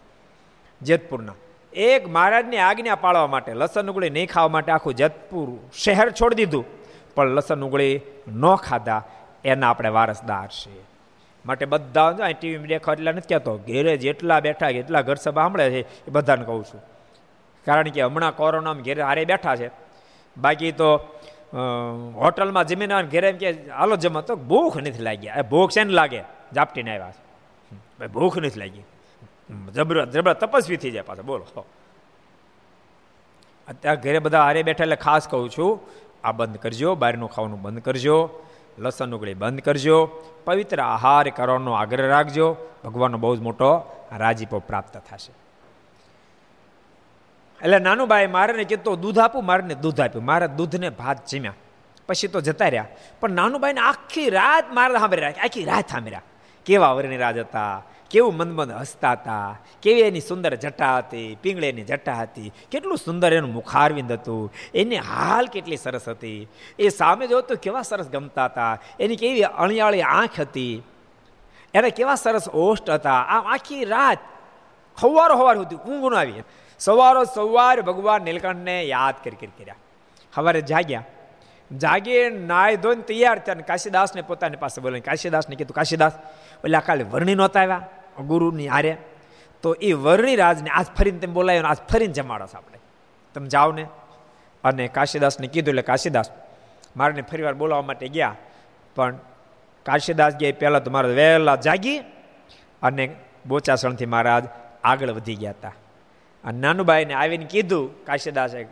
જેતપુરના. એક મહારાજની આજ્ઞા પાળવા માટે લસણ ઉગળી નહીં ખાવા માટે આખું જેતપુર શહેર છોડી દીધું. પણ લસણ ઉગળી ન ખાધા, એના આપણે વારસદાર છે માટે બધા ટીવી દેખાવ એટલા નથી કહેતો. ઘેરે જેટલા બેઠા એટલા ઘર સભા સાંભળે છે, એ બધાને કહું છું. કારણ કે હમણાં કોરોનામાં ઘેરે હારે બેઠા છે. બાકી તો હોટલમાં જમીને ઘેરે એમ કે, હાલો, જમા. તો ભૂખ નથી લાગી. આ ભૂખ છે ને લાગે? ઝાપટીને આવ્યા છે. ભૂખ નથી લાગી. જબર જબર તપસ્વી થઈ જાય પાછા. બોલો. અત્યારે ઘરે બધા હારે બેઠા એટલે ખાસ કહું છું, આ બંધ કરજો, બહારનું ખાવાનું બંધ કરજો. લસણ ઉગળી બંધ કરજો, પવિત્ર આહાર કરવાનો આગ્રહ રાખજો, ભગવાનનો બહુ જ મોટો રાજીપો પ્રાપ્ત થશે. એટલે નાનું ભાઈ મારે કીધું દૂધ આપું મારે દૂધ આપ્યું. મારે દૂધને ભાત જીમ્યા પછી તો જતા રહ્યા. પણ નાનું ભાઈને આખી રાત મારે સાંભળી રાખી, આખી રાત સાંભળ્યા કેવા વરની રાજ હતા કેવું મંદ મંદ હસતા હતા કેવી એની સુંદર જટા હતી, પીંગળેની જટા હતી, કેટલું સુંદર એનું મુખારવિંદ હતું, એની હાલ કેટલી સરસ હતી. એ સામે જોતું કેવા સરસ ગમતા હતા એની કેવી અણિયાળી આંખ હતી. એને કેવા સરસ ઓષ્ટ હતા. આમ આખી રાત સવારો હવાર સુધી ઊંઘ ન આવી સવારો સવાર ભગવાન નીલકંઠને યાદ કરી કરી કર્યા. સવારે જાગ્યા. જાગી નાય ધોઈને તૈયાર થયા કાશીદાસને પોતાની પાસે બોલાવી કાશીદાસને કીધું, કાશીદાસ એટલે કાલે વર્ણી નહોતા આવ્યા? ગુરુની હારે, તો એ વરણી રાજને આજ ફરીને તમે બોલાવ્યો આજ ફરીને જમાડો આપણે. તમે જાઓ ને. અને કાશીદાસને કીધું એટલે કાશીદાસ, મારે ફરી વાર બોલાવવા માટે ગયા, પણ કાશીદાસ ગયા પહેલાં તો મારા વહેલા જાગી અને બોચાસણથી મહારાજ આગળ વધી ગયા હતા. અને નાનુભાઈને આવીને કીધું, કાશીદાસે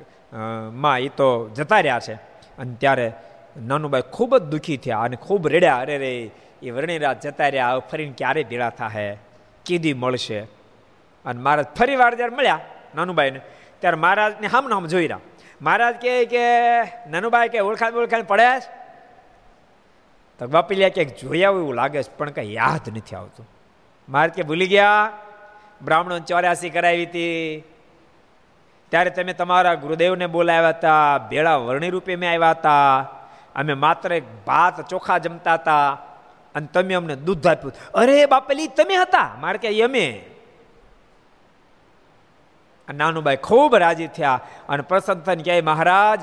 માં એ તો જતા રહ્યા છે. અને ત્યારે નાનુભાઈ ખૂબ જ દુઃખી થયા અને ખૂબ રેડ્યા, અરે રે એ વર્ણિરાજ જતા રહ્યા ફરીને ક્યારે ભેળા થાય કીધી મળશે. અને મહારાજ ફરી વાર જ્યારે મળ્યા નાનુભાઈને ત્યારે મહારાજને હામ નામ જોઈ રહ્યા. મહારાજ કહે કે નાનુભાઈ કે ઓળખાણ ઓળખાણ પડે તો બાપીલિયા ક્યાંક જોયા એવું લાગે છે, પણ કંઈ યાદ નથી આવતું. મહારાજ કે ભૂલી ગયા? બ્રાહ્મણો ચોર્યાસી કરાવી હતી. ત્યારે તમે તમારા ગુરુદેવને બોલાવ્યા હતા, ભેળા વર્ણી રૂપે મેં આવ્યા હતા. અમે માત્ર એક ભાત ચોખા જમતા હતા. અને તમે અમને દૂધ આપ્યું. અરે બાપેલી, તમે હતા? મારે કે અમે. નાનુભાઈ ખૂબ રાજી થયા અને પ્રસન્ન કહે, મહારાજ,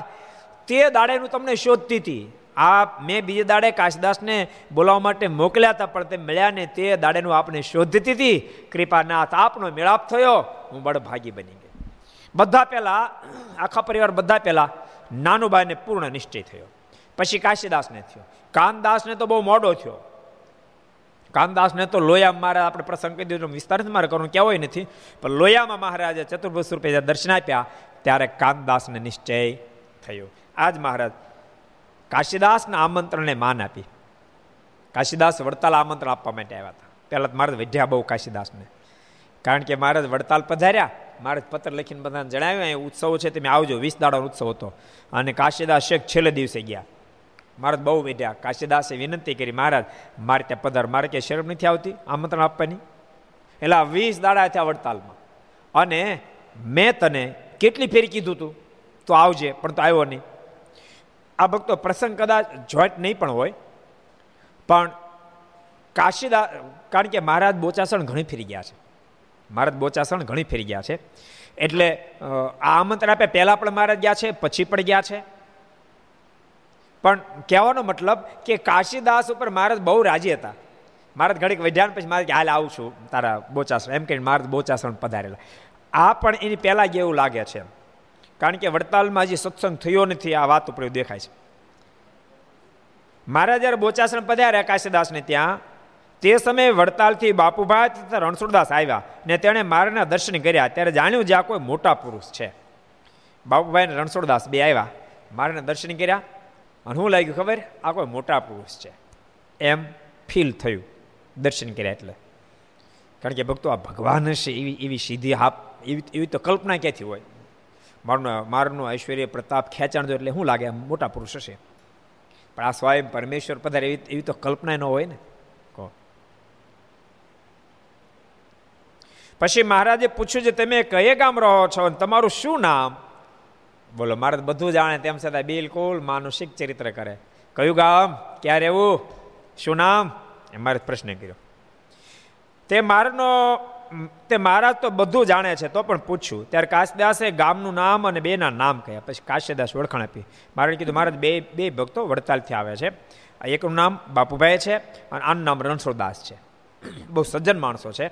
તે દાડેનું તમને શોધતી હતી. આ મેં બીજે દાડે કાશદાસને બોલાવવા માટે મોકલ્યા હતા, પણ તે મળ્યા ને તે દાડેનું આપણે શોધતી હતી. કૃપાનાથ, આપનો મેળાપ થયો. હું બળ ભાગી બની ગઈ બધા પહેલા આખા પરિવાર બધા પહેલા નાનુભાઈને પૂર્ણ નિશ્ચય થયો. પછી કાશીદાસને થયો. કાનદાસને તો બહુ મોડો થયો. કાનદાસને તો લોયામાં મારે આપણે પ્રસંગ કહી દીધો વિસ્તારથી મારે કરવું કહેવાય નથી. પણ લોયામાં મહારાજે ચતુર્ભુજ રૂપે દર્શન આપ્યા, ત્યારે કાનદાસને નિશ્ચય થયો. આજ મહારાજ કાશીદાસના આમંત્રણને માન આપી. કાશીદાસ વડતાલ આમંત્રણ આપવા માટે આવ્યા હતા. પહેલાં મહારાજ વઢ્યા બહુ કાશીદાસને. કારણ કે મહારાજ વડતાલ પધાર્યા. મારે પત્ર લખીને બધાને જણાવ્યું એ ઉત્સવ છે, તમે આવજો. વીસ દાડાનો ઉત્સવ હતો. અને કાશીદાસ શેખ છેલ્લે દિવસે ગયા. મહારાજ બહુ બેઠ્યા કાશીદાસે વિનંતી કરી, મહારાજ, મારે ત્યાં પધાર. મારે ક્યાં શરમ નથી આવતી? આમંત્રણ આપવાની? એટલે વીસ દાડા થયા વડતાલમાં. અને મેં તને કેટલી ફેરી કીધું તું? તો આવજે, પણ તો આવ્યો નહીં. આ ભક્તો પ્રસંગ કદાચ જોઈન્ટ નહીં પણ હોય. પણ કાશીદા, કારણ કે મહારાજ બોચાસણ ઘણી ફેરી ગયા છે. મહારાજ બોચાસણ ઘણી ફેરી ગયા છે. એટલે આ આમંત્રણ આપે. પહેલાં પણ મહારાજ ગયા છે, પછી પણ ગયા છે. પણ કહેવાનો મતલબ કે કાશીદાસ ઉપર મહારાજ બહુ રાજી હતા. મહારાજ ઘડીક વૈધ્યાન પછી મારે હાલ આવું છું, તારા બોચાસણ. એમ કહીને મહારાજ બોચાસણ પધારેલા. આ પણ એની પહેલાં જ એવું લાગે છે. કારણ કે વડતાલમાં હજી સત્સંગ થયો નથી, આ વાત ઉપર દેખાય છે. મહારાજ જ્યારે બોચાસણ પધાર્યા કાશીદાસને ત્યાં, તે સમયે વડતાલથી બાપુભાઈ તથા રણછોડદાસ આવ્યા ને તેણે મારાના દર્શન કર્યા. ત્યારે જાણ્યું જે આ કોઈ મોટા પુરુષ છે. બાપુભાઈ ને રણછોડદાસ બે આવ્યા. મારાના દર્શન કર્યા. અને શું લાગ્યું, ખબર? આ કોઈ મોટા પુરુષ છે. એમ ફીલ થયું, દર્શન કર્યા એટલે. કારણ કે ભક્તો, આ ભગવાન હશે એવી એવી સીધી હાપ, એવી એવી તો કલ્પના ક્યાંથી હોય? મારું મારનું ઐશ્વર્ય પ્રતાપ ખેંચાણ જો એટલે શું લાગે આમ મોટા પુરુષ હશે. પણ આ સ્વયં પરમેશ્વર પધારે એવી એવી તો કલ્પના ન હોય ને. પછી મહારાજે પૂછ્યું છે તમે કયે ગામ રહો છો? અને તમારું શું નામ? બોલો, મારે બધું જાણે, તેમ છતાં બિલકુલ માનુષિક ચરિત્ર કરે. કયું ગામ? ક્યાં રહેવું? શું નામ? એ મારે પ્રશ્ન કર્યો. તે મારનો, તે મહારાજ તો બધું જાણે છે, તો પણ પૂછ્યું. ત્યારે કાશદાસે ગામનું નામ અને બેના નામ કહ્યા. પછી કાશીદાસ ઓળખાણ આપી. મારે કીધું મહારાજ બે બે ભક્તો વડતાલથી આવે છે. એકનું નામ બાપુભાઈ છે અને આનું નામ રણછોડદાસ છે. બહુ સજ્જન માણસો છે.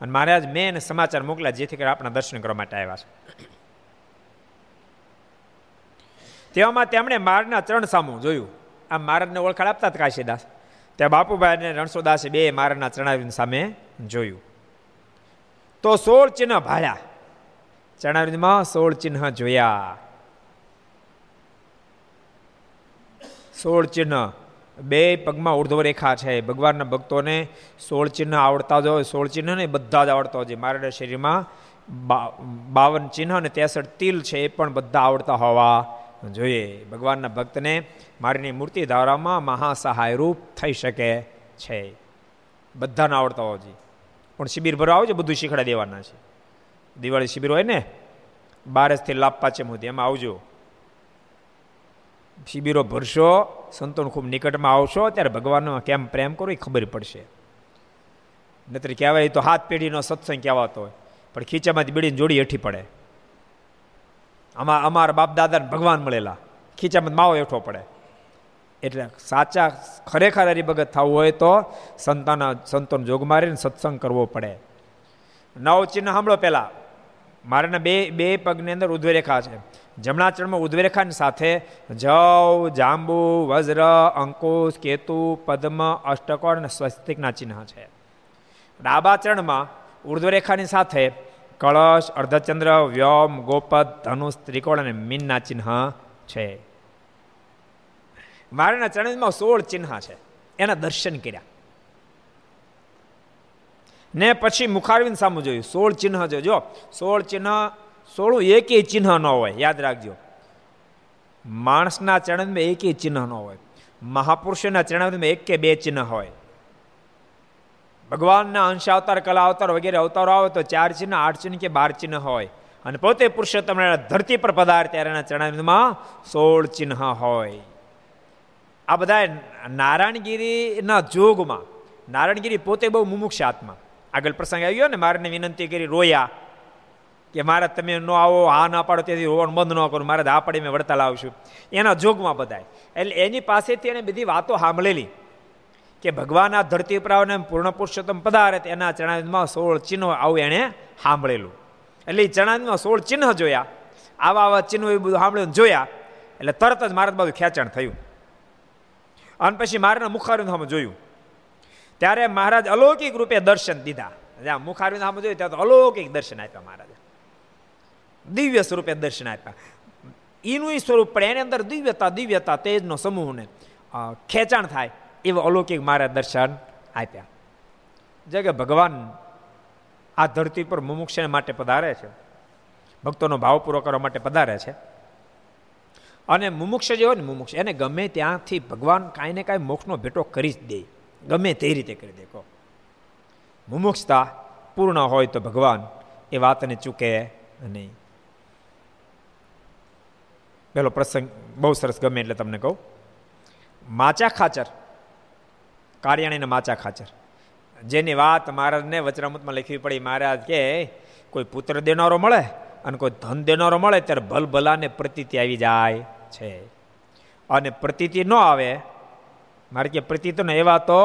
અને મહારાજ મેં એને સમાચાર મોકલ્યા, જેથી કરી આપણા દર્શન કરવા માટે આવ્યા છે. તેવામાં તેમણે મારના ચરણ સામું જોયું. આ મહારાજને ઓળખાણ આપતા હતા કાશીદાસ. ત્યાં બાપુભાઈ અને રણછોદાસે બે મારના ચરણાવીન સામે જોયું. તો સોળ ચિહ્ન ભાળ્યા. ચરણાવીનમાં સોળ ચિહ્ન જોયા. સોળ ચિહ્ન. બે પગમાં ઉર્ધ્વ રેખા છે. ભગવાનના ભક્તોને સોળ ચિહ્ન આવડતા જ હોય. સોળ ચિહ્ન ને બધા જ આવડતા હોય. મારા શરીરમાં બાવન ચિહ્ન અને ત્રેસઠ તિલ છે એ પણ બધા આવડતા હોવા જોઈએ, ભગવાનના ભક્તને મારીની મૂર્તિ ધારામાં મહાસહાયરૂપ થઈ શકે છે. બધાને આવડતા હોવા પણ શિબિર ભરવા આવજો, બધું શીખડા દેવાના છે. દિવાળી શિબિર હોય ને, બારસથી લાભ પાચેમ સુધી, એમાં આવજો. શિબિરો ભરશો, સંતોન ખૂબ નિકટમાં આવશો, ત્યારે ભગવાનનો કેમ પ્રેમ કરો એ ખબર પડશે. નતર કહેવાય તો હાથ પેઢીનો સત્સંગ કહેવાતો હોય, પણ ખીચામાંથી બીડીને જોડી હેઠી પડે. આમાં અમારા બાપ દાદાને ભગવાન મળેલા. ખીચામાં માવો એઠો પડે. એટલે સાચા ખરેખર હરિભગત થવું હોય તો સંતાના સંતોને જોગ મારીને સત્સંગ કરવો પડે. નવ ચિહ્ન સાંભળો પહેલાં. મારાના બે બે પગની અંદર ઉધ્વરેખા છે. જમણા ચરણમાં ઉધ્વરેખાની સાથે જવ, જાંબુ, વજ્ર, અંકુશ, કેતુ, પદ્મ, અષ્ટકોણ અને સ્વસ્તિકના ચિહ્ન છે. ડાબા ચરણમાં ઉર્ધ્વરેખાની સાથે કળશ, અર્ધચંદ્ર, વ્યોમ, ગોપદ, ધનુષ, ત્રિકોણ અને મીનના ચિહ્ન છે. મારાના ચરણમાં સોળ ચિહ્ન છે. એના દર્શન કર્યા. ને પછી મુખારવિંદ સામું જોયું. સોળ ચિહ્ન જોજો સોળ ચિહ્ન, સોળું એકે ચિહ્ન ન હોય. યાદ રાખજો. માણસના ચરણમાં એકેય ચિહ્ન ન હોય. મહાપુરુષોના ચરણમાં એક કે બે ચિહ્ન હોય. ભગવાનના અંશ અવતાર, કલા અવતાર વગેરે અવતારો આવે તો ચાર ચિહ્ન, આઠ ચિહ્ન કે બાર ચિહ્ન હોય. અને પોતે પુરુષોત્તમ ધરતી પર પધાર ત્યારે એના ચરણામાં સોળ ચિહ્ન હોય. આ બધા નારાયણગીરીના જોગમાં, નારાયણગીરી પોતે બહુ મુમુક્ષ આત્મા આગળ પ્રસંગ આવ્યો ને મારે વિનંતી કરી, રોયા, કે મારે તમે ન આવો, હા ના પાડો, તેથી રોવાનું બંધ ન કરું, મારે આ પાડી મેં વડતાલ આવશું. એના જોગમાં બધાય. એટલે એની પાસેથી એને બધી વાતો સાંભળેલી. કે ભગવાન આ ધરતી ઉપર આવે પૂર્ણ પુરુષોત્તમ પધારે એના ચણામાં સોળ ચિહ્નો આવું એણે સાંભળેલું. એટલે એ ચણાદમાં સોળ ચિહ્ન જોયા, આવા આવા ચિહ્નો એ બધું સાંભળ્યું જોયા, એટલે તરત જ મારા બાજુ ખેંચાણ થયું. અને પછી મારાના મુખારવિંદ સામે જોયું. ત્યારે મહારાજ અલૌકિક રૂપે દર્શન દીધા. જ્યાં મુખારવિંદ સામે જોયું, ત્યાં તો અલૌકિક દર્શન આપ્યા મહારાજે. દિવ્ય સ્વરૂપે દર્શન આપ્યા. એનું સ્વરૂપ, પણ એની અંદર દિવ્યતા દિવ્યતા તેજનો સમૂહને ખેંચાણ થાય. એવા અલૌકિક મારા દર્શન આપ્યા. જે કે ભગવાન આ ધરતી પર મુમુક્ષને માટે પધારે છે. ભક્તોનો ભાવ પૂરો કરવા માટે પધારે છે. અને મુમુક્ષ જે હોય ને મુમુક્ષ, એને ગમે ત્યાંથી ભગવાન કાંઈ ને કાંઈ મોક્ષનો ભેટો કરી જ દે. ગમે તે રીતે કરી દે કહો. મુમુક્ષતા પૂર્ણ હોય તો ભગવાન એ વાતને ચૂકે નહીં. પેલો પ્રસંગ બહુ સરસ ગમે એટલે તમને કહું. માચા ખાચર કાર્યાણીને માચા ખાચર. જેની વાત મહારાજને વચરામૃતમાં લખવી પડી, મહારાજ કે, કોઈ પુત્ર દેનારો મળે અને કોઈ ધન દેનારો મળે, ત્યારે ભલભલાને પ્રતીતિ આવી જાય છે. અને પ્રતીતિ ન આવે, મારે કે પ્રતીતિ એવા તો,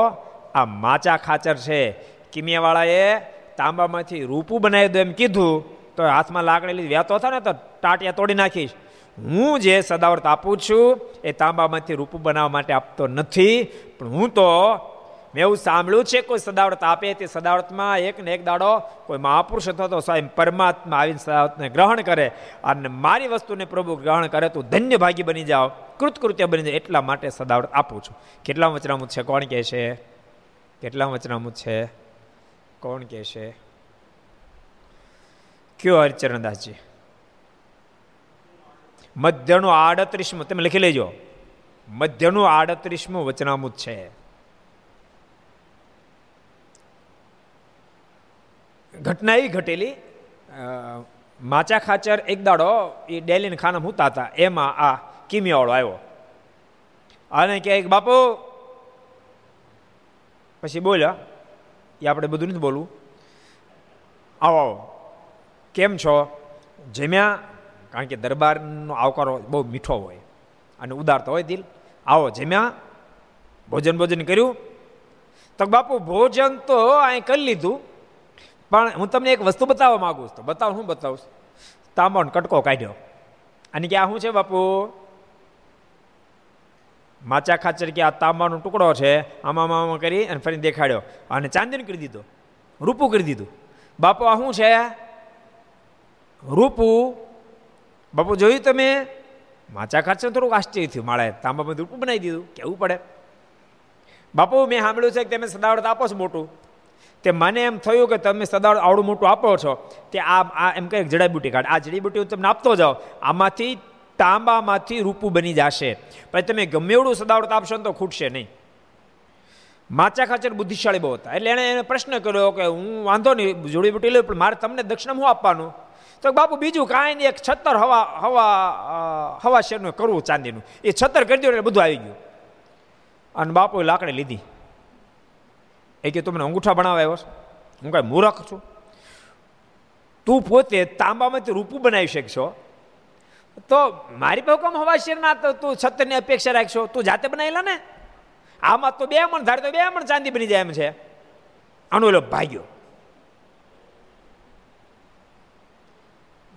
આ માચા ખાચર છે. કિમિયાવાળાએ તાંબામાંથી રૂપું બનાવી દો એમ કીધું, તો હાથમાં લાકડી લીધી, વ્યાતો થાય ને તો ટાટિયા તોડી નાખીશ. હું જે સદાવર્ત આપું છું, એ તાંબામાંથી રૂપું બનાવવા માટે આપતો નથી, પણ હું તો મેં એવું સાંભળ્યું છે, કોઈ સદાવર્ત આપે તે સદાવતમાં એક ને એક દાડો કોઈ મહાપુરુષ અથવા તો સ્વયં પરમાત્મા આવીને સદાવતને ગ્રહણ કરે અને મારી વસ્તુને પ્રભુ ગ્રહણ કરે તો ધન્ય ભાગી બની જાઓ, કૃતકૃત્ય બની જાય એટલા માટે સદાવત આપું છું. કેટલા વચનામુત છે? કોણ કહે છે? કેટલા વચનામુત છે? કોણ કહે છે? કયો હરિચરણદાસજી? મધ્યનું આડત્રીસમું, તમે લખી લેજો. મધ્યનું આડત્રીસમું વચનામુત છે. ઘટના એવી ઘટેલી માચા ખાચર એક દાડો એ ડેલીને ખાના મૂતા હતા. એમાં આ કિમિયાવાળો આવ્યો. અને કે બાપુ, પછી બોલ્યા એ આપણે બધું નથી બોલવું. આવો આવો. કેમ છો? જમ્યા? કારણ કે દરબારનો આવકારો બહુ મીઠો હોય અને ઉદાર તો હોય દિલ. આવો, જમ્યા? ભોજન ભોજન કર્યું? તો બાપુ, ભોજન તો અહીં કરી લીધું. પણ હું તમને એક વસ્તુ બતાવવા માગું છું. તો બતાવ, હું બતાવું તાંબાનો કટકો કાઢ્યો. અને કે આ શું છે બાપુ? માચા ખાચર કે આ તાંબાનો ટુકડો છે, આમાં આમાં કરી અને ફરી દેખાડ્યો. અને ચાંદીનું કરી દીધું. રૂપું કરી દીધું. બાપુ, આ શું છે? રૂપું. બાપુ, જોયું તમે? માચા ખાચર થોડુંક આશ્ચર્ય થયું. માળે તાંબામાં રૂપું બનાવી દીધું. કેવું પડે? બાપુ, મેં સાંભળ્યું છે કે તમે સદાવડત આપો છો મોટું. તે મને એમ થયું કે તમે સદા આવડું મોટું આપો છો. તે આ આ એમ કહે જડીબુટી કાઢ. આ જડીબુટી હું તમને આપતો જાઓ આમાંથી તાંબામાંથી રૂપું બની જશે. પછી તમે ગમે એવડું સદાવડત આપશો ને તો ખૂટશે નહીં. માચા ખાચર બુદ્ધિશાળી બહુ હતા. એટલે એણે એને પ્રશ્ન કર્યો કે હું વાંધો નહીં જોડીબુટી લઉં પણ મારે તમને દક્ષિણ હું આપવાનું? તો બાપુ, બીજું કાંઈ નહીં, એક છત્તર હવા હવા હવા શેરનું કરવું ચાંદીનું. એ છત્તર કરી દો એટલે બધું આવી ગયું. અને બાપુએ લાકડી લીધી. એ કે તું મને અંગૂઠા બનાવવા આવ્યો હું કાંઈ મૂરખ છું? તું પોતે તાંબામાંથી રૂપું બનાવી શકશો? તો મારી પાસે હવા શેરના તો તું છત્રની અપેક્ષા રાખશો? તું જાતે બનાવેલા ને? આમાં તો બે મણ, ધારે તો બે મણ ચાંદી બની જાય એમ છે. આનો એલો ભાગ્યો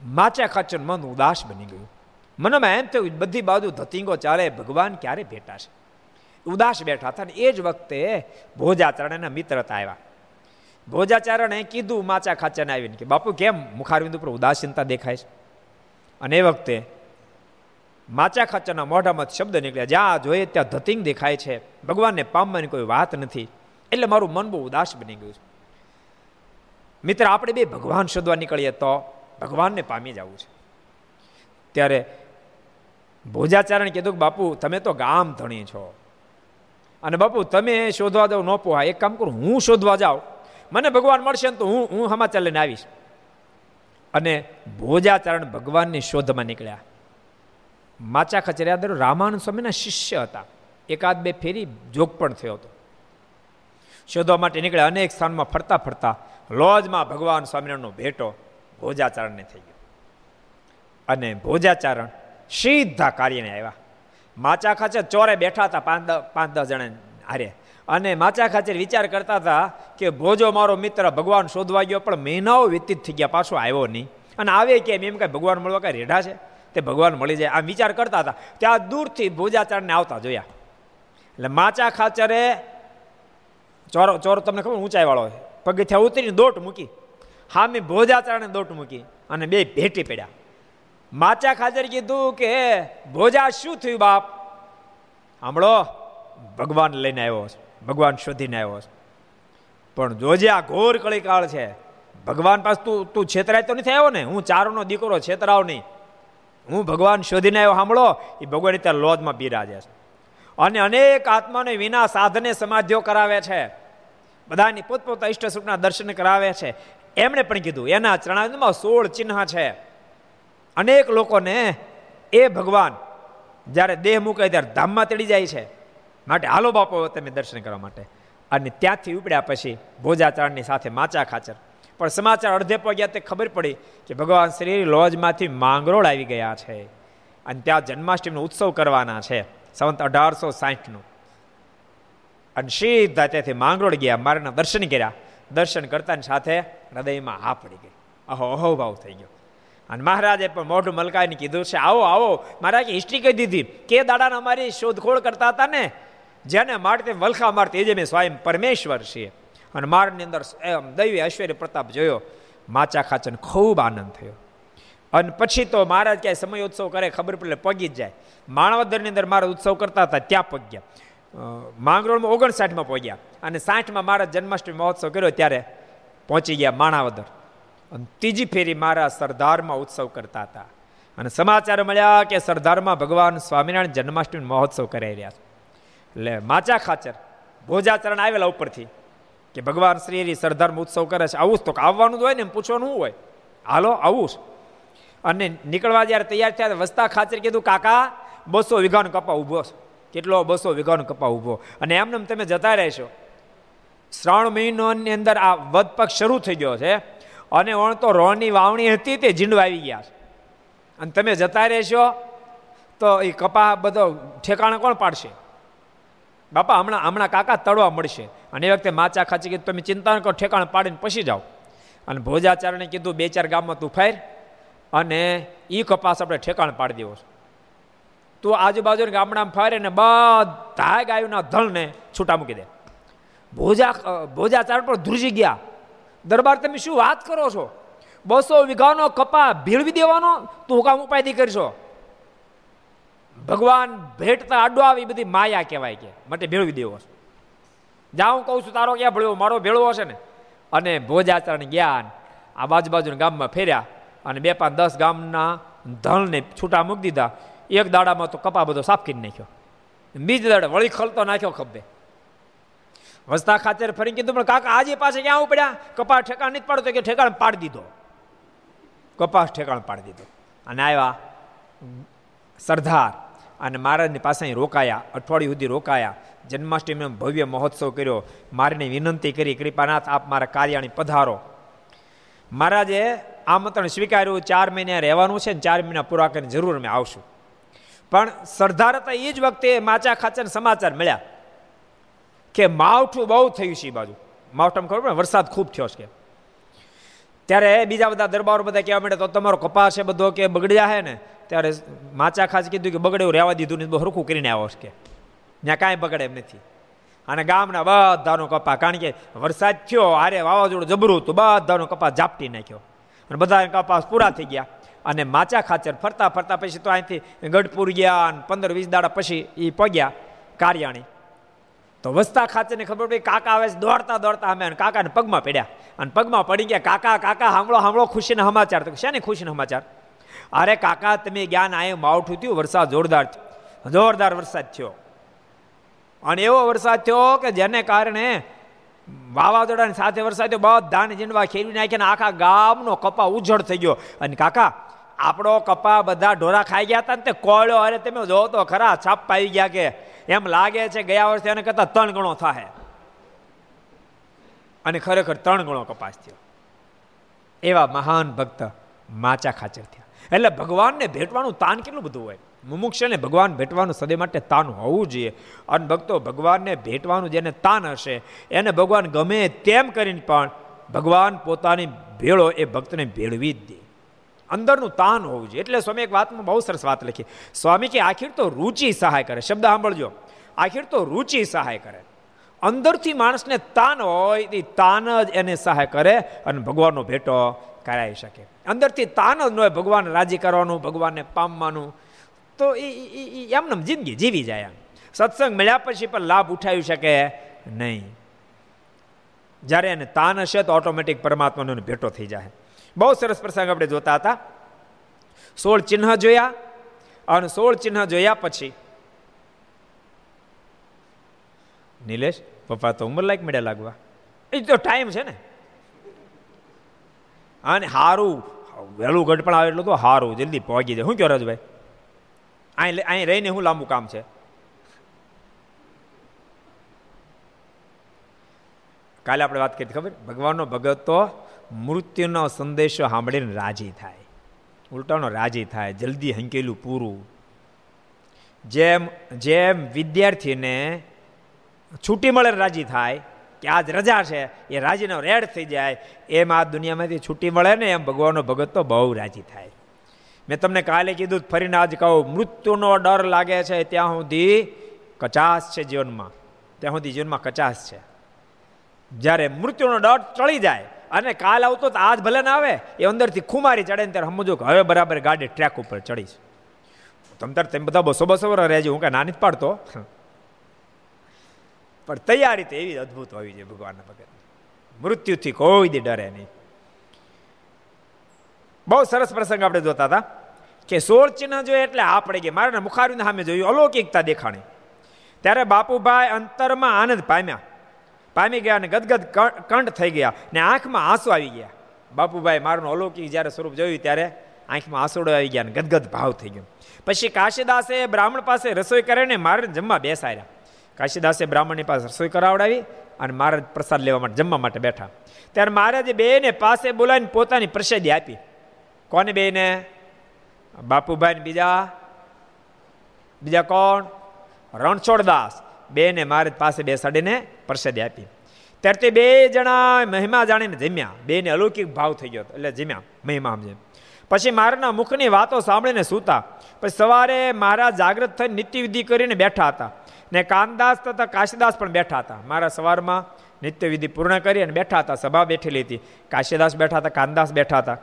માચા ખાચર મન ઉદાસ બની ગયું. મનમાં એમ થયું, બધી બાજુ ધતિંગો ચાલે, ભગવાન ક્યારે ભેટાશે ઉદાસ બેઠા હતા ને એ જ વખતે ભોજાચરણ એના મિત્રતા આવ્યા. ભોજાચરણે કીધું, માચા ખાચાને આવીને કે, બાપુ, કેમ મુખારવિંદ ઉપર ઉદાસીનતા દેખાય છે? અને એ વખતે માચા ખાચાના મોઢામાં શબ્દ નીકળ્યા. જ્યાં જોઈએ, ત્યાં ધતિંગ દેખાય છે. ભગવાનને પામવાની કોઈ વાત નથી. એટલે મારું મન બહુ ઉદાસ બની ગયું છે. મિત્ર, આપણે બે ભગવાન શોધવા નીકળીએ તો ભગવાનને પામી જવું છે. ત્યારે ભોજાચારણ કીધું કે, બાપુ, તમે તો ગામ ધણી છો. અને બાપુ, તમે શોધવા જાઓ ન પોહા એક કામ કરું, હું શોધવા જાઉં મને ભગવાન મળશે ને તો હું હું સમાચાર લઈને આવીશ. અને ભોજાચરણ ભગવાનની શોધમાં નીકળ્યા. માચા ખચરિયાદર રામાનંદ સ્વામીના શિષ્ય હતા. એકાદ બે ફેરી જોગ પણ થયો હતો. શોધવા માટે નીકળ્યા, અનેક સ્થાનમાં ફરતા ફરતા લોજમાં ભગવાન સ્વામિનારાયણનો ભેટો ભોજાચરણને થઈ ગયો. અને ભોજાચરણ સીધા કાર્યને આવ્યા. માચા ખાચર ચોરે બેઠા હતા પાંચ પાંચ દસ જણા હારે. અને માચા ખાચર વિચાર કરતા હતા કે ભોજો મારો મિત્ર ભગવાન શોધવા ગયો, પણ મહિનાઓ વ્યતીત થઈ ગયા, પાછો આવ્યો નહીં. અને આવે કેમ એમ કાંઈ ભગવાન મળવા કાંઈ રેઢા છે? તે ભગવાન મળી જાય. આમ વિચાર કરતા હતા. ત્યાં દૂરથી ભોજાચાર્યને આવતા જોયા. એટલે માચા ખાચરે ચોરો ચોરો તમને ખબર ઊંચાઈ વાળો પગથિયા ઉતરીને દોટ મૂકી. હા મેં ભોજાચાર્યને દોટ મૂકી અને બે ભેટી પડ્યા. માચા ખાજર કીધું કે ભોજા શું થયું બાપ? સાંભળો ભગવાન લઈને આવ્યો છે, ભગવાન શોધીને આવ્યો છે. પણ જોજે આ ઘોર કળીકાળ છે, ભગવાન પાસે તું તું છેતરાય તો નથી આવ્યો ને? હું ચારોનો દીકરો છેતરાવ નહીં. હું ભગવાન શોધીને આવ્યો સાંભળો એ ભગવાન ત્યાં લોજમાં બિરાજે છે. અને અનેક આત્માને વિના સાધને સમાધિઓ કરાવે છે. બધાની પોતપોતા ઈષ્ટ સ્વરૂપના દર્શન કરાવે છે. એમણે પણ કીધું, એના ચરણામાં સોળ ચિહ્ન છે. અનેક લોકોને એ ભગવાન જ્યારે દેહ મૂકે ત્યારે ધામમાં તેડી જાય છે. માટે હાલો બાપો, તમે દર્શન કરવા માટે. અને ત્યાંથી ઉપડ્યા પછી ભોજાચારણની સાથે માચા ખાચર. પણ સમાચાર અડધે પગ્યા તે ખબર પડી કે ભગવાન શ્રી લોજમાંથી માંગરોળ આવી ગયા છે. અને ત્યાં જન્માષ્ટમીનો ઉત્સવ કરવાના છે, સંત અઢારસો સાહીઠનું. અને સીધા ત્યાંથી માંગરોળ ગયા, મારાના દર્શન કર્યા. દર્શન કરતાની સાથે હૃદયમાં હા પડી ગઈ. અહો અહોભાવ થઈ ગયો. અને મહારાજે પણ મોઢું મલકાઈને કીધું છે, આવો આવો. મહારાજે હિસ્ટ્રી કહી દીધી. કે દાડાને અમારી શોધખોળ કરતા હતા ને, જેને મારતે વલખા મારતી, એ જે મેં સ્વયં પરમેશ્વર છીએ. અને મારની અંદર એમ દૈવી ઐશ્વર્ય પ્રતાપ જોયો. માચા ખાચન ખૂબ આનંદ થયો. અને પછી તો મહારાજ ક્યાંય સમય ઉત્સવ કરે, ખબર પડે, પગી જ જાય. માણાવદરની અંદર મારા ઉત્સવ કરતા હતા, ત્યાં પગ્યા. માંગરોળમાં ઓગણસાઠમાં પહોંચ્યા અને સાઠમાં મારા જન્માષ્ટમી મહોત્સવ કર્યો, ત્યારે પહોંચી ગયા માણાવદર. અને ત્રીજી ફેરી મારા સરદારમાં ઉત્સવ કરતા હતા. અને સમાચાર મળ્યા કે સરદારમાં ભગવાન સ્વામિનારાયણ જન્માષ્ટમી મહોત્સવ કરાઈ રહ્યા છે. એટલે માચા ખાચર, ભોજાચરણ આવેલા ઉપરથી કે ભગવાન શ્રી સરદારમાં ઉત્સવ કરે છે. આવું જ તો આવવાનું જ હોય ને, એમ પૂછવાનું હોય? હાલો, આવું જ. અને નીકળવા જ્યારે તૈયાર થયા વસ્તા ખાચર કીધું, કાકા, બસો વિઘાન કપા ઊભો છે. કેટલો બસો વિઘાન કપા ઊભો? અને એમને તમે જતા રહેશો. શ્રાવણ મહિનોની અંદર આ વધ પક્ષ શરૂ થઈ ગયો છે. અને ઓણ તો રોની વાવણી હતી તે ઝીંડવા આવી ગયા છે. અને તમે જતા રહેશો તો એ કપા બધો ઠેકાણે કોણ પાડશે? બાપા, હમણાં હમણાં કાકા તળવા મળશે. અને એ વખતે માચા ખાચી કીધું, તમે ચિંતા ન કરો, ઠેકાણે પાડીને પછી જાઓ. અને ભોજાચારણે કીધું, બે ચાર ગામમાં તું ફેર અને એ કપાસ આપણે ઠેકાણ પાડી દેવો છે. તું આજુબાજુ ગામડામાં ફરે ને બધા ગાયુના ધણને છૂટા મૂકી દે. ભોજા ભોજાચાર પર ધ્રુજી ગયા. દરબાર તમે શું વાત કરો છો? બસો વીઘાનો કપા ભીળવી દેવાનો? તું કામ ઉપાયથી કરશો? ભગવાન ભેટતા આડો આવી બધી માયા કહેવાય કે, માટે ભેળવી દેવો છે. જ્યાં હું કહું છું, તારો ક્યાં ભેળવો મારો ભેળવો છે ને? અને ભોજાચરણ જ્ઞાન આ બાજુ બાજુના ગામમાં ફેર્યા અને બે પાંચ દસ ગામના ધણને છૂટા મૂકી દીધા. એક દાડામાં તો કપા બધો સાફ કરી નાખ્યો. બીજ દાડે વળી ખલતો નાખ્યો ખબ્બે વસ્તા ખાતર ફરી કીધું, પણ કાકા, આજે પાસે ક્યાં ઉપડ્યા કપાસ ઠેકાણ નથી પાડતો કે ઠેકાણ પાડી દીધો. કપાસ ઠેકાણ પાડી દીધો. અને આવ્યા સરદાર અને મહારાજની પાસે અહીં રોકાયા, અઠવાડિયું સુધી રોકાયા. જન્માષ્ટમીનો ભવ્ય મહોત્સવ કર્યો. મારીને વિનંતી કરી, કૃપાનાથ, આપ મારા કાર્યાણી પધારો. મહારાજે આમંત્રણ સ્વીકાર્યું, ચાર મહિને રહેવાનું છે ને ચાર મહિના પૂરા કરીને જરૂર અમે આવશું. પણ સરદાર હતા એ જ વખતે માચા ખાચર સમાચાર મળ્યા. કે માવઠું બહુ થયું છે એ બાજુ. માવઠામાં ખબર પડે વરસાદ ખૂબ થયો છે ત્યારે બીજા બધા દરબારો બધા કહેવા માંડે તો તમારો કપાસ છે બધો કે બગડી જાય ને? ત્યારે માચા ખાસ કીધું કે બગડે એવું રહેવા દીધું ને બહુ હરખું કરીને આવો કે. ત્યાં કાંઈ બગડે એમ નથી. અને ગામના બધાનો કપા કારણ કે વરસાદ થયો આરે વાવાઝોડું જબરું હતું, બધાનો કપાસ ઝાપટી નાખ્યો. અને બધા કપાસ પૂરા થઈ ગયા. અને માચા ખાચર ફરતા ફરતા પછી તો અહીંથી ગઢપુર ગયા અને પંદર વીસ દાડા પછી એ પગ્યા, કાર્યાણી. તો વસતા ખાચરને ખબર પડી, કાકા આવે દોડતા દોડતા અમે કાકાને પગમાં પડ્યા. અને પગમાં પડી ગયા, કાકા કાકા સાંભળો હામળો ખુશીના સમાચાર. તો શેને ખુશીના સમાચાર? અરે કાકા, તમે જ્ઞાન આયે માવઠું થયું, વરસાદ જોરદાર જોરદાર વરસાદ થયો. અને એવો વરસાદ થયો કે જેને કારણે વાવાઝોડાની સાથે વરસાદ થયો, બધાને જીંડવા ખેરવી નાખ્યા આખા ગામનો કપા ઉજળ થઈ ગયો. અને કાકા આપણો કપા બધા ઢોરા ખાઈ ગયા હતા ને તે કોળ્યો અરે તમે જોવો તો ખરા છાપ પાઈ ગયા કે એમ લાગે છે ગયા વર્ષે એને કરતા ત્રણ ગણો થાય અને ખરેખર ત્રણ ગણો કપાસ થયો. એવા મહાન ભક્ત માચા ખાચર થયા. એટલે ભગવાનને ભેટવાનું તાન કેટલું બધું હોય? મુમુક્ષને ભગવાન ભેટવાનું સદે માટે તાન હોવું જોઈએ. અને ભક્તો ભગવાનને ભેટવાનું જેને તાન હશે, એને ભગવાન ગમે તેમ કરીને પણ ભગવાન પોતાની ભેળો એ ભક્તને ભેળવી જ દે. અંદરનું તાન હોવું જોઈએ. એટલે સ્વામી એક વાતમાં બહુ સરસ વાત લખી. સ્વામી કે આખીર તો રુચિ સહાય કરે. શબ્દ સાંભળજો. આખીર તો રુચિ સહાય કરે. અંદરથી માણસને તાન હોય એ તાન જ એને સહાય કરે અને ભગવાનનો ભેટો કરાવી શકે. અંદરથી તાન જ ન હોય, ભગવાન રાજી કરવાનું, ભગવાનને પામવાનું, તો એ એમને જિંદગી જીવી જાય એમ. સત્સંગ મળ્યા પછી પણ લાભ ઉઠાવી શકે નહીં. જ્યારે એને તાન હશે તો ઓટોમેટિક પરમાત્માનો ભેટો થઈ જાય. બહુ સરસ પ્રસંગ આપણે જોતા હતા. સોળ ચિહ્ન જોયા અને સોળ ચિહ્ન જોયા પછી નિલેશ, પપ્પા તો ઉંમર લાયક મળ્યા લાગવા. એ તો ટાઈમ છે ને. અને સારું વહેલું ગઢપણ આવે એટલું તો સારું જલ્દી પહોંચી જાય. શું કહો રાજભાઈ? અહીં અહીં રહીને શું લાંબુ કામ છે? કાલે આપણે વાત કરી ખબર? ભગવાનનો ભગત તો મૃત્યુનો સંદેશો સાંભળીને રાજી થાય. ઉલટાનો રાજી થાય, જલ્દી હંકેલું પૂરું. જેમ જેમ વિદ્યાર્થીને છૂટી મળે રાજી થાય, કે આજ રજા છે, એ રાજીનો રેડ થઈ જાય, એમ આ દુનિયામાંથી છૂટી મળે ને એમ ભગવાનનો ભગત તો બહુ રાજી થાય. મેં તમને કાલે કીધું, ફરીને આજ કહું, મૃત્યુનો ડર લાગે છે ત્યાં સુધી કચાસ છે જીવનમાં. ત્યાં સુધી જીવનમાં કચાસ છે. જ્યારે મૃત્યુનો ડર ટળી જાય અને કાલ આવતો તો આજ ભલે ના આવે, એ અંદરથી ખુમારી ચડે ને ત્યારે સમજો કે હવે બરાબર ગાડી ટ્રેક ઉપર ચડીશ. તમ તાર તમે બધા બસો બસો રહેજો હું કાંઈ નાની જ પાડતો. પણ તૈયારી તો એવી અદભુત હોવી જોઈએ ભગવાનના ભગત. મૃત્યુથી કોઈ દી ડરે નહીં. બહુ સરસ પ્રસંગ આપણે જોતા હતા કે સોળ ચિહ્ન જોઈએ એટલે આપણે કે મારા મુખારીને સામે જોયું અલૌકિકતા દેખાણી. ત્યારે બાપુભાઈ અંતરમાં આનંદ પામ્યા. પામી ગયા અને ગદગદ કંઠ થઈ ગયા ને આંખમાં આંસુ આવી ગયા. બાપુભાઈ, મારું અલૌકિક જ્યારે સ્વરૂપ જોયું ત્યારે આંખમાં આંસુડો આવી ગયા અને ગદગદ ભાવ થઈ ગયો. પછી કાશીદાસે બ્રાહ્મણ પાસે રસોઈ કરીને મારે જમવા બેસાડ્યા. કાશીદાસે બ્રાહ્મણની પાસે રસોઈ કરાવડાવી અને મહારાજ પ્રસાદ લેવા માટે, જમવા માટે બેઠા. ત્યારે મહારાજે બેને પાસે બોલાવીને પોતાની પ્રસાદી આપી. કોને બેને? બાપુભાઈ બીજા. બીજા કોણ? રણછોડદાસ. બેને મહારાજ પાસે બેસાડીને પ્રસાદી આપી. ત્યારે તે બે જણા મહિમા જાણીને જમ્યા. બેને અલૌકિક ભાવ થઈ ગયો એટલે જમ્યા. મહિમા સમજે. પછી મારાના મુખની વાતો સાંભળીને સૂતા. પછી સવારે મારા જાગૃત થઈ નિત્યવિધિ કરીને બેઠા હતા. ને કાનદાસ તથા કાશીદાસ પણ બેઠા હતા. મારા સવારમાં નિત્યવિધિ પૂર્ણ કરી અને બેઠા હતા. સભા બેઠેલી હતી. કાશીદાસ બેઠા હતા, કાનદાસ બેઠા હતા.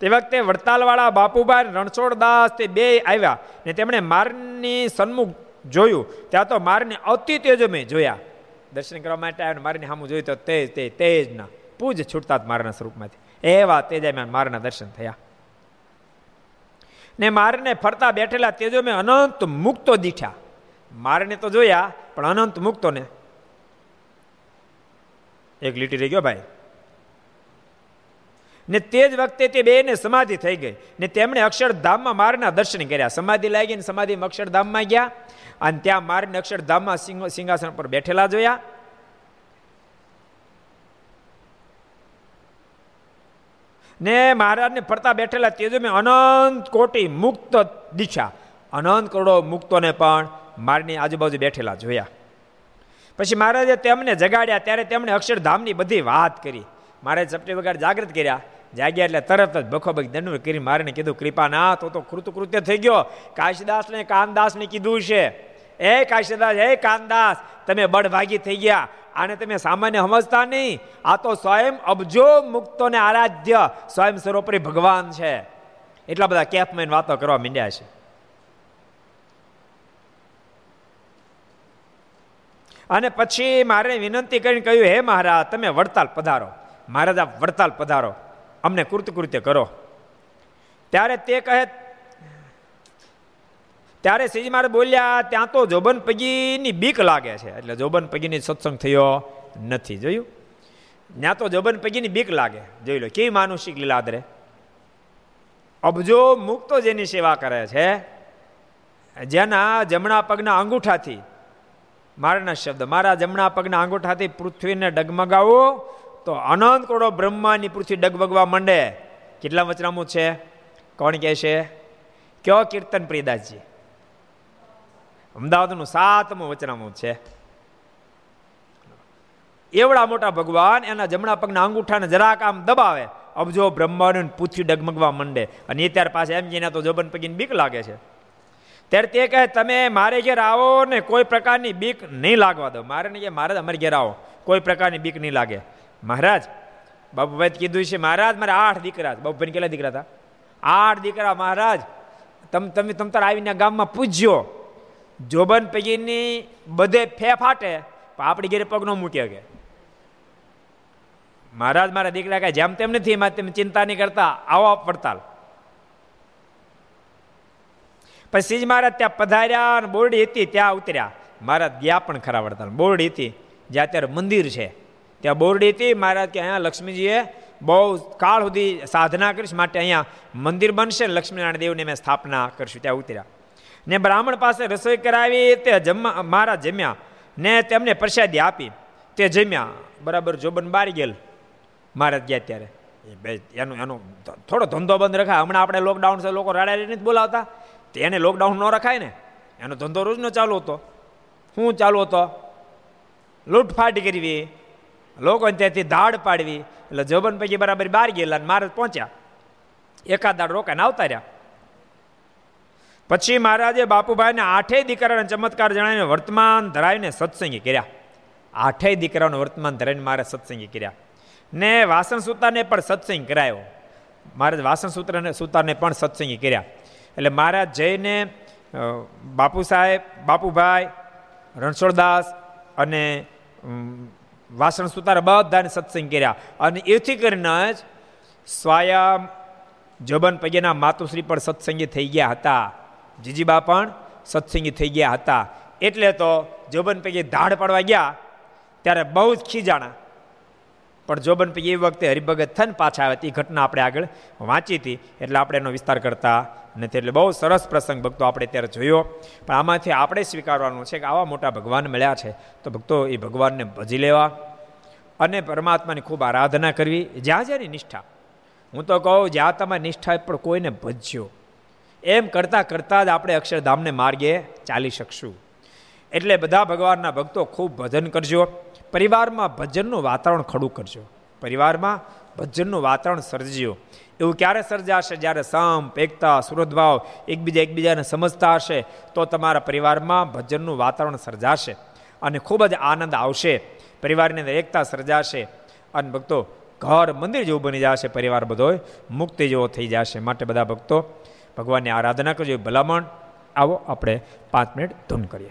તે વખતે વડતાલવાળા બાપુભાઈ રણછોડદાસ તે બે આવ્યા ને તેમણે મારની સન્મુખ જોયું. ત્યાં તો મારને અતિ તેજમે જોયા. દર્શન કરવા માટે આવ્યો મારીને સામું જોયું તો તેજ તે તેજના પૂજ છૂટતા મારના સ્વરૂપમાંથી. એવા તેજામાં મારના દર્શન થયા. ને મારને ફરતા બેઠેલા તેજો મેં અનંત મુક્તો દીઠા. મારને તો જોયા, પણ અનંત મુક્તો ને એક લીટી રહી ગયો ભાઈ. ને તે જ વખતે તે બેને સમાધિ થઈ ગઈ. ને તેમણે અક્ષરધામમાં મારના દર્શન કર્યા. સમાધિ લાગી ને સમાધિમાં અક્ષરધામમાં ગયા અને ત્યાં મારને અક્ષરધામમાં સિંહાસન પર બેઠેલા જોયા. ને મહારાજને ફરતા બેઠેલા તેજો મેં અનંત કોટી મુક્ત દિશા અનંત કરોડો મુક્તોને પણ મારની આજુબાજુ બેઠેલા જોયા. પછી મહારાજે તેમને જગાડ્યા. ત્યારે તેમણે અક્ષરધામની બધી વાત કરી. મહારાજ ચપટી વગાડ જાગૃત કર્યા. જાગ્યા એટલે તરત જ બખોબખ દંડ કરી મારીને કીધું કૃપા ના તો તો કૃતકૃત્ય થઈ ગયો. કાશીદાસને કાનદાસને કીધું છે. એ કાશીદાસ, હે કાનદાસ, તમે બળભાગી થઈ ગયા. આને તમે સામાન્ય સમજતા નહીં. આ તો સ્વયં અબજો મુક્તોને આરાધ્ય, સ્વયં સર્વોપરી ભગવાન છે. એટલા બધા કેફમેન વાતો કરવા માંડ્યા છે. અને પછી મારે વિનંતી કરીને કહ્યું, હે મહારાજ, તમે વડતાલ પધારો. મહારાજા વડતાલ પધારો. અમને કૃત્ય કરો. ત્યારે તે કહે, ત્યારે શ્રીજી મારે બોલ્યા, ત્યાં તો જોબન પગીની બીક લાગે છે. એટલે જોબન પગીની સત્સંગ થયો નથી, જોયું? ત્યાં તો જોબન પગીની બીક લાગે. જોઈ લો, કેવી માનુષિક લીલાદરે અબજો મુક્તો જેની સેવા કરે છે, જેના જમણા પગના અંગૂઠાથી, મારાના શબ્દ, મારા જમણા પગના અંગૂઠાથી પૃથ્વીને ડગમગાવો તો અનંત કરોડો બ્રહ્માની પૃથ્વી ડગબગવા માંડે. કેટલા વચનામું છે? કોણ કહે છે? કયો કીર્તન પ્રિયદાસજી? અમદાવાદનું સાતમું વચનામું છે. એવડા મોટા ભગવાન એના જમણા પગના અંગૂઠાને જરાક આમ દબાવે. અબજો બ્રહ્માંડ પૃથ્વી ડગમગવા માંડે. અને એ ત્યાર પાસે એમ જઈને તો જોબન પગીને બીક લાગે છે. ત્યારે તે કહે, તમે મારે ઘેર આવો ને કોઈ પ્રકારની બીક નહીં લાગવા દો. મારે નહીં કે, મારે અમારે ઘેર આવો. કોઈ પ્રકારની બીક નહીં લાગે. મહારાજ બાબુભાઈ કીધું છે, મહારાજ, મારે આઠ દીકરા બાબુભાઈ કેટલા દીકરા હતા? આઠ દીકરા, મહારાજ. તમે તમે, તમ તાર આવીને ગામમાં પૂજ્યો. જોબન પૈકીની બધે ફે ફાટે, પણ આપણી ઘેરે પગ ન મૂકે કે મહારાજ, મારા દીકરા કાંઈ જેમ તેમ નથી, એમાં તેમ ચિંતા નહીં કરતા. આવો પડતાલ પછી જ મહારાજ ત્યાં પધાર્યા અને બોરડી હતી, ત્યાં ઉતર્યા. મહારાજ ગયા પણ ખરા વડતાલ બોરડી હતી, જ્યાં અત્યારે મંદિર છે. ત્યાં બોરડી હતી, મહારાજ કે અહીંયા લક્ષ્મીજીએ બહુ કાળ સુધી સાધના કરીશ માટે અહીંયા મંદિર બનશે, લક્ષ્મીનારાયણ દેવની મેં સ્થાપના કરશું, ત્યાં ઉતર્યા. ને બ્રાહ્મણ પાસે રસોઈ કરાવી, તે જમવા મારા જમ્યા, ને તેમને પ્રસાદી આપી, તે જમ્યા, બરાબર જોબન બારી ગયેલ, મહારાજ ગયા ત્યારે. એનું, એનો થોડો ધંધો બંધ રખાય, હમણાં આપણે લોકડાઉન છે, લોકો રાડા નથી બોલાવતા, તો એને લોકડાઉન ન રખાય ને, એનો ધંધો રોજનો ચાલુ હતો. શું ચાલુ હતો, લૂંટફાટ કરવી લોકો ત્યાંથી દાડ પાડવી. એટલે જોબન પૈકી બરાબર બહાર ગયેલા મહારાજ પહોંચ્યા. એકાદ દાડ રોકાઈને આવતા રહ્યા. પછી મહારાજે બાપુભાઈને આઠેય દીકરાને ચમત્કાર જણાવીને વર્તમાન ધરાવીને સત્સંગી કર્યા. આઠેય દીકરાઓને વર્તમાન ધરાવીને મારે સત્સંગી કર્યા. ને વાસણ સૂતાને પણ સત્સંગ કરાયો. મહારાજ વાસણ સૂત્રને સૂતાને પણ સત્સંગી કર્યા. એટલે મહારાજ જઈને બાપુ સાહેબ, બાપુભાઈ, રણછોડદાસ અને વાસણ સુતાર, બધાને સત્સંગ કર્યા. અને એથી કરીને જ સ્વયં જબન પૈયાના માતુશ્રી પણ સત્સંગી થઈ ગયા હતા. જીજીબા પણ સત્સંગી થઈ ગયા હતા. એટલે તો જોબન પૈકી ધાડ પડવા ગયા. ત્યારે બહુ જ ખીજાણા. પણ જોબન પૈકી એ વખતે હરિભગત થન પાછા આવે એ ઘટના આપણે આગળ વાંચી હતી, એટલે આપણે એનો વિસ્તાર કરતા નથી. એટલે બહુ સરસ પ્રસંગ ભક્તો આપણે ત્યારે જોયો. પણ આમાંથી આપણે સ્વીકારવાનું છે કે આવા મોટા ભગવાન મળ્યા છે, તો ભક્તો એ ભગવાનને ભજી લેવા અને પરમાત્માની ખૂબ આરાધના કરવી. જ્યાં જ્યાંની નિષ્ઠા. હું તો કહું, જ્યાં તમારી નિષ્ઠા પણ કોઈને ભજ્યો એમ કરતાં કરતાં જ આપણે અક્ષરધામને માર્ગે ચાલી શકશું. એટલે બધા ભગવાનના ભક્તો ખૂબ ભજન કરજો. પરિવારમાં ભજનનું વાતાવરણ ખડું કરજો. પરિવારમાં ભજનનું વાતાવરણ સર્જ્યો. એવું ક્યારે સર્જાશે? જ્યારે સંપ, એકતા સુરદભાવ એકબીજા એકબીજાને સમજતા હશે, તો તમારા પરિવારમાં ભજનનું વાતાવરણ સર્જાશે અને ખૂબ જ આનંદ આવશે. પરિવારની અંદર એકતા સર્જાશે અને ભક્તો ઘર મંદિર જેવું બની જશે. પરિવાર બધો મુક્તિ જેવો થઈ જશે. માટે બધા ભક્તો ભગવાનની આરાધના કરજો. ભલામણ. આવો આપણે પાંચ મિનિટ ધૂન કરીએ.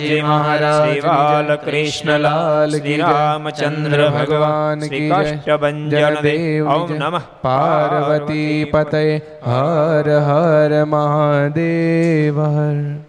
મોહનજી મહારાજ શ્રી બાલકૃષ્ણલાલ શ્રી રામચંદ્ર ભગવાન શ્રી કષ્ટભંજન દેવ ઓમ નમઃ પાર્વતી પતય હર હર મહાદેવ હર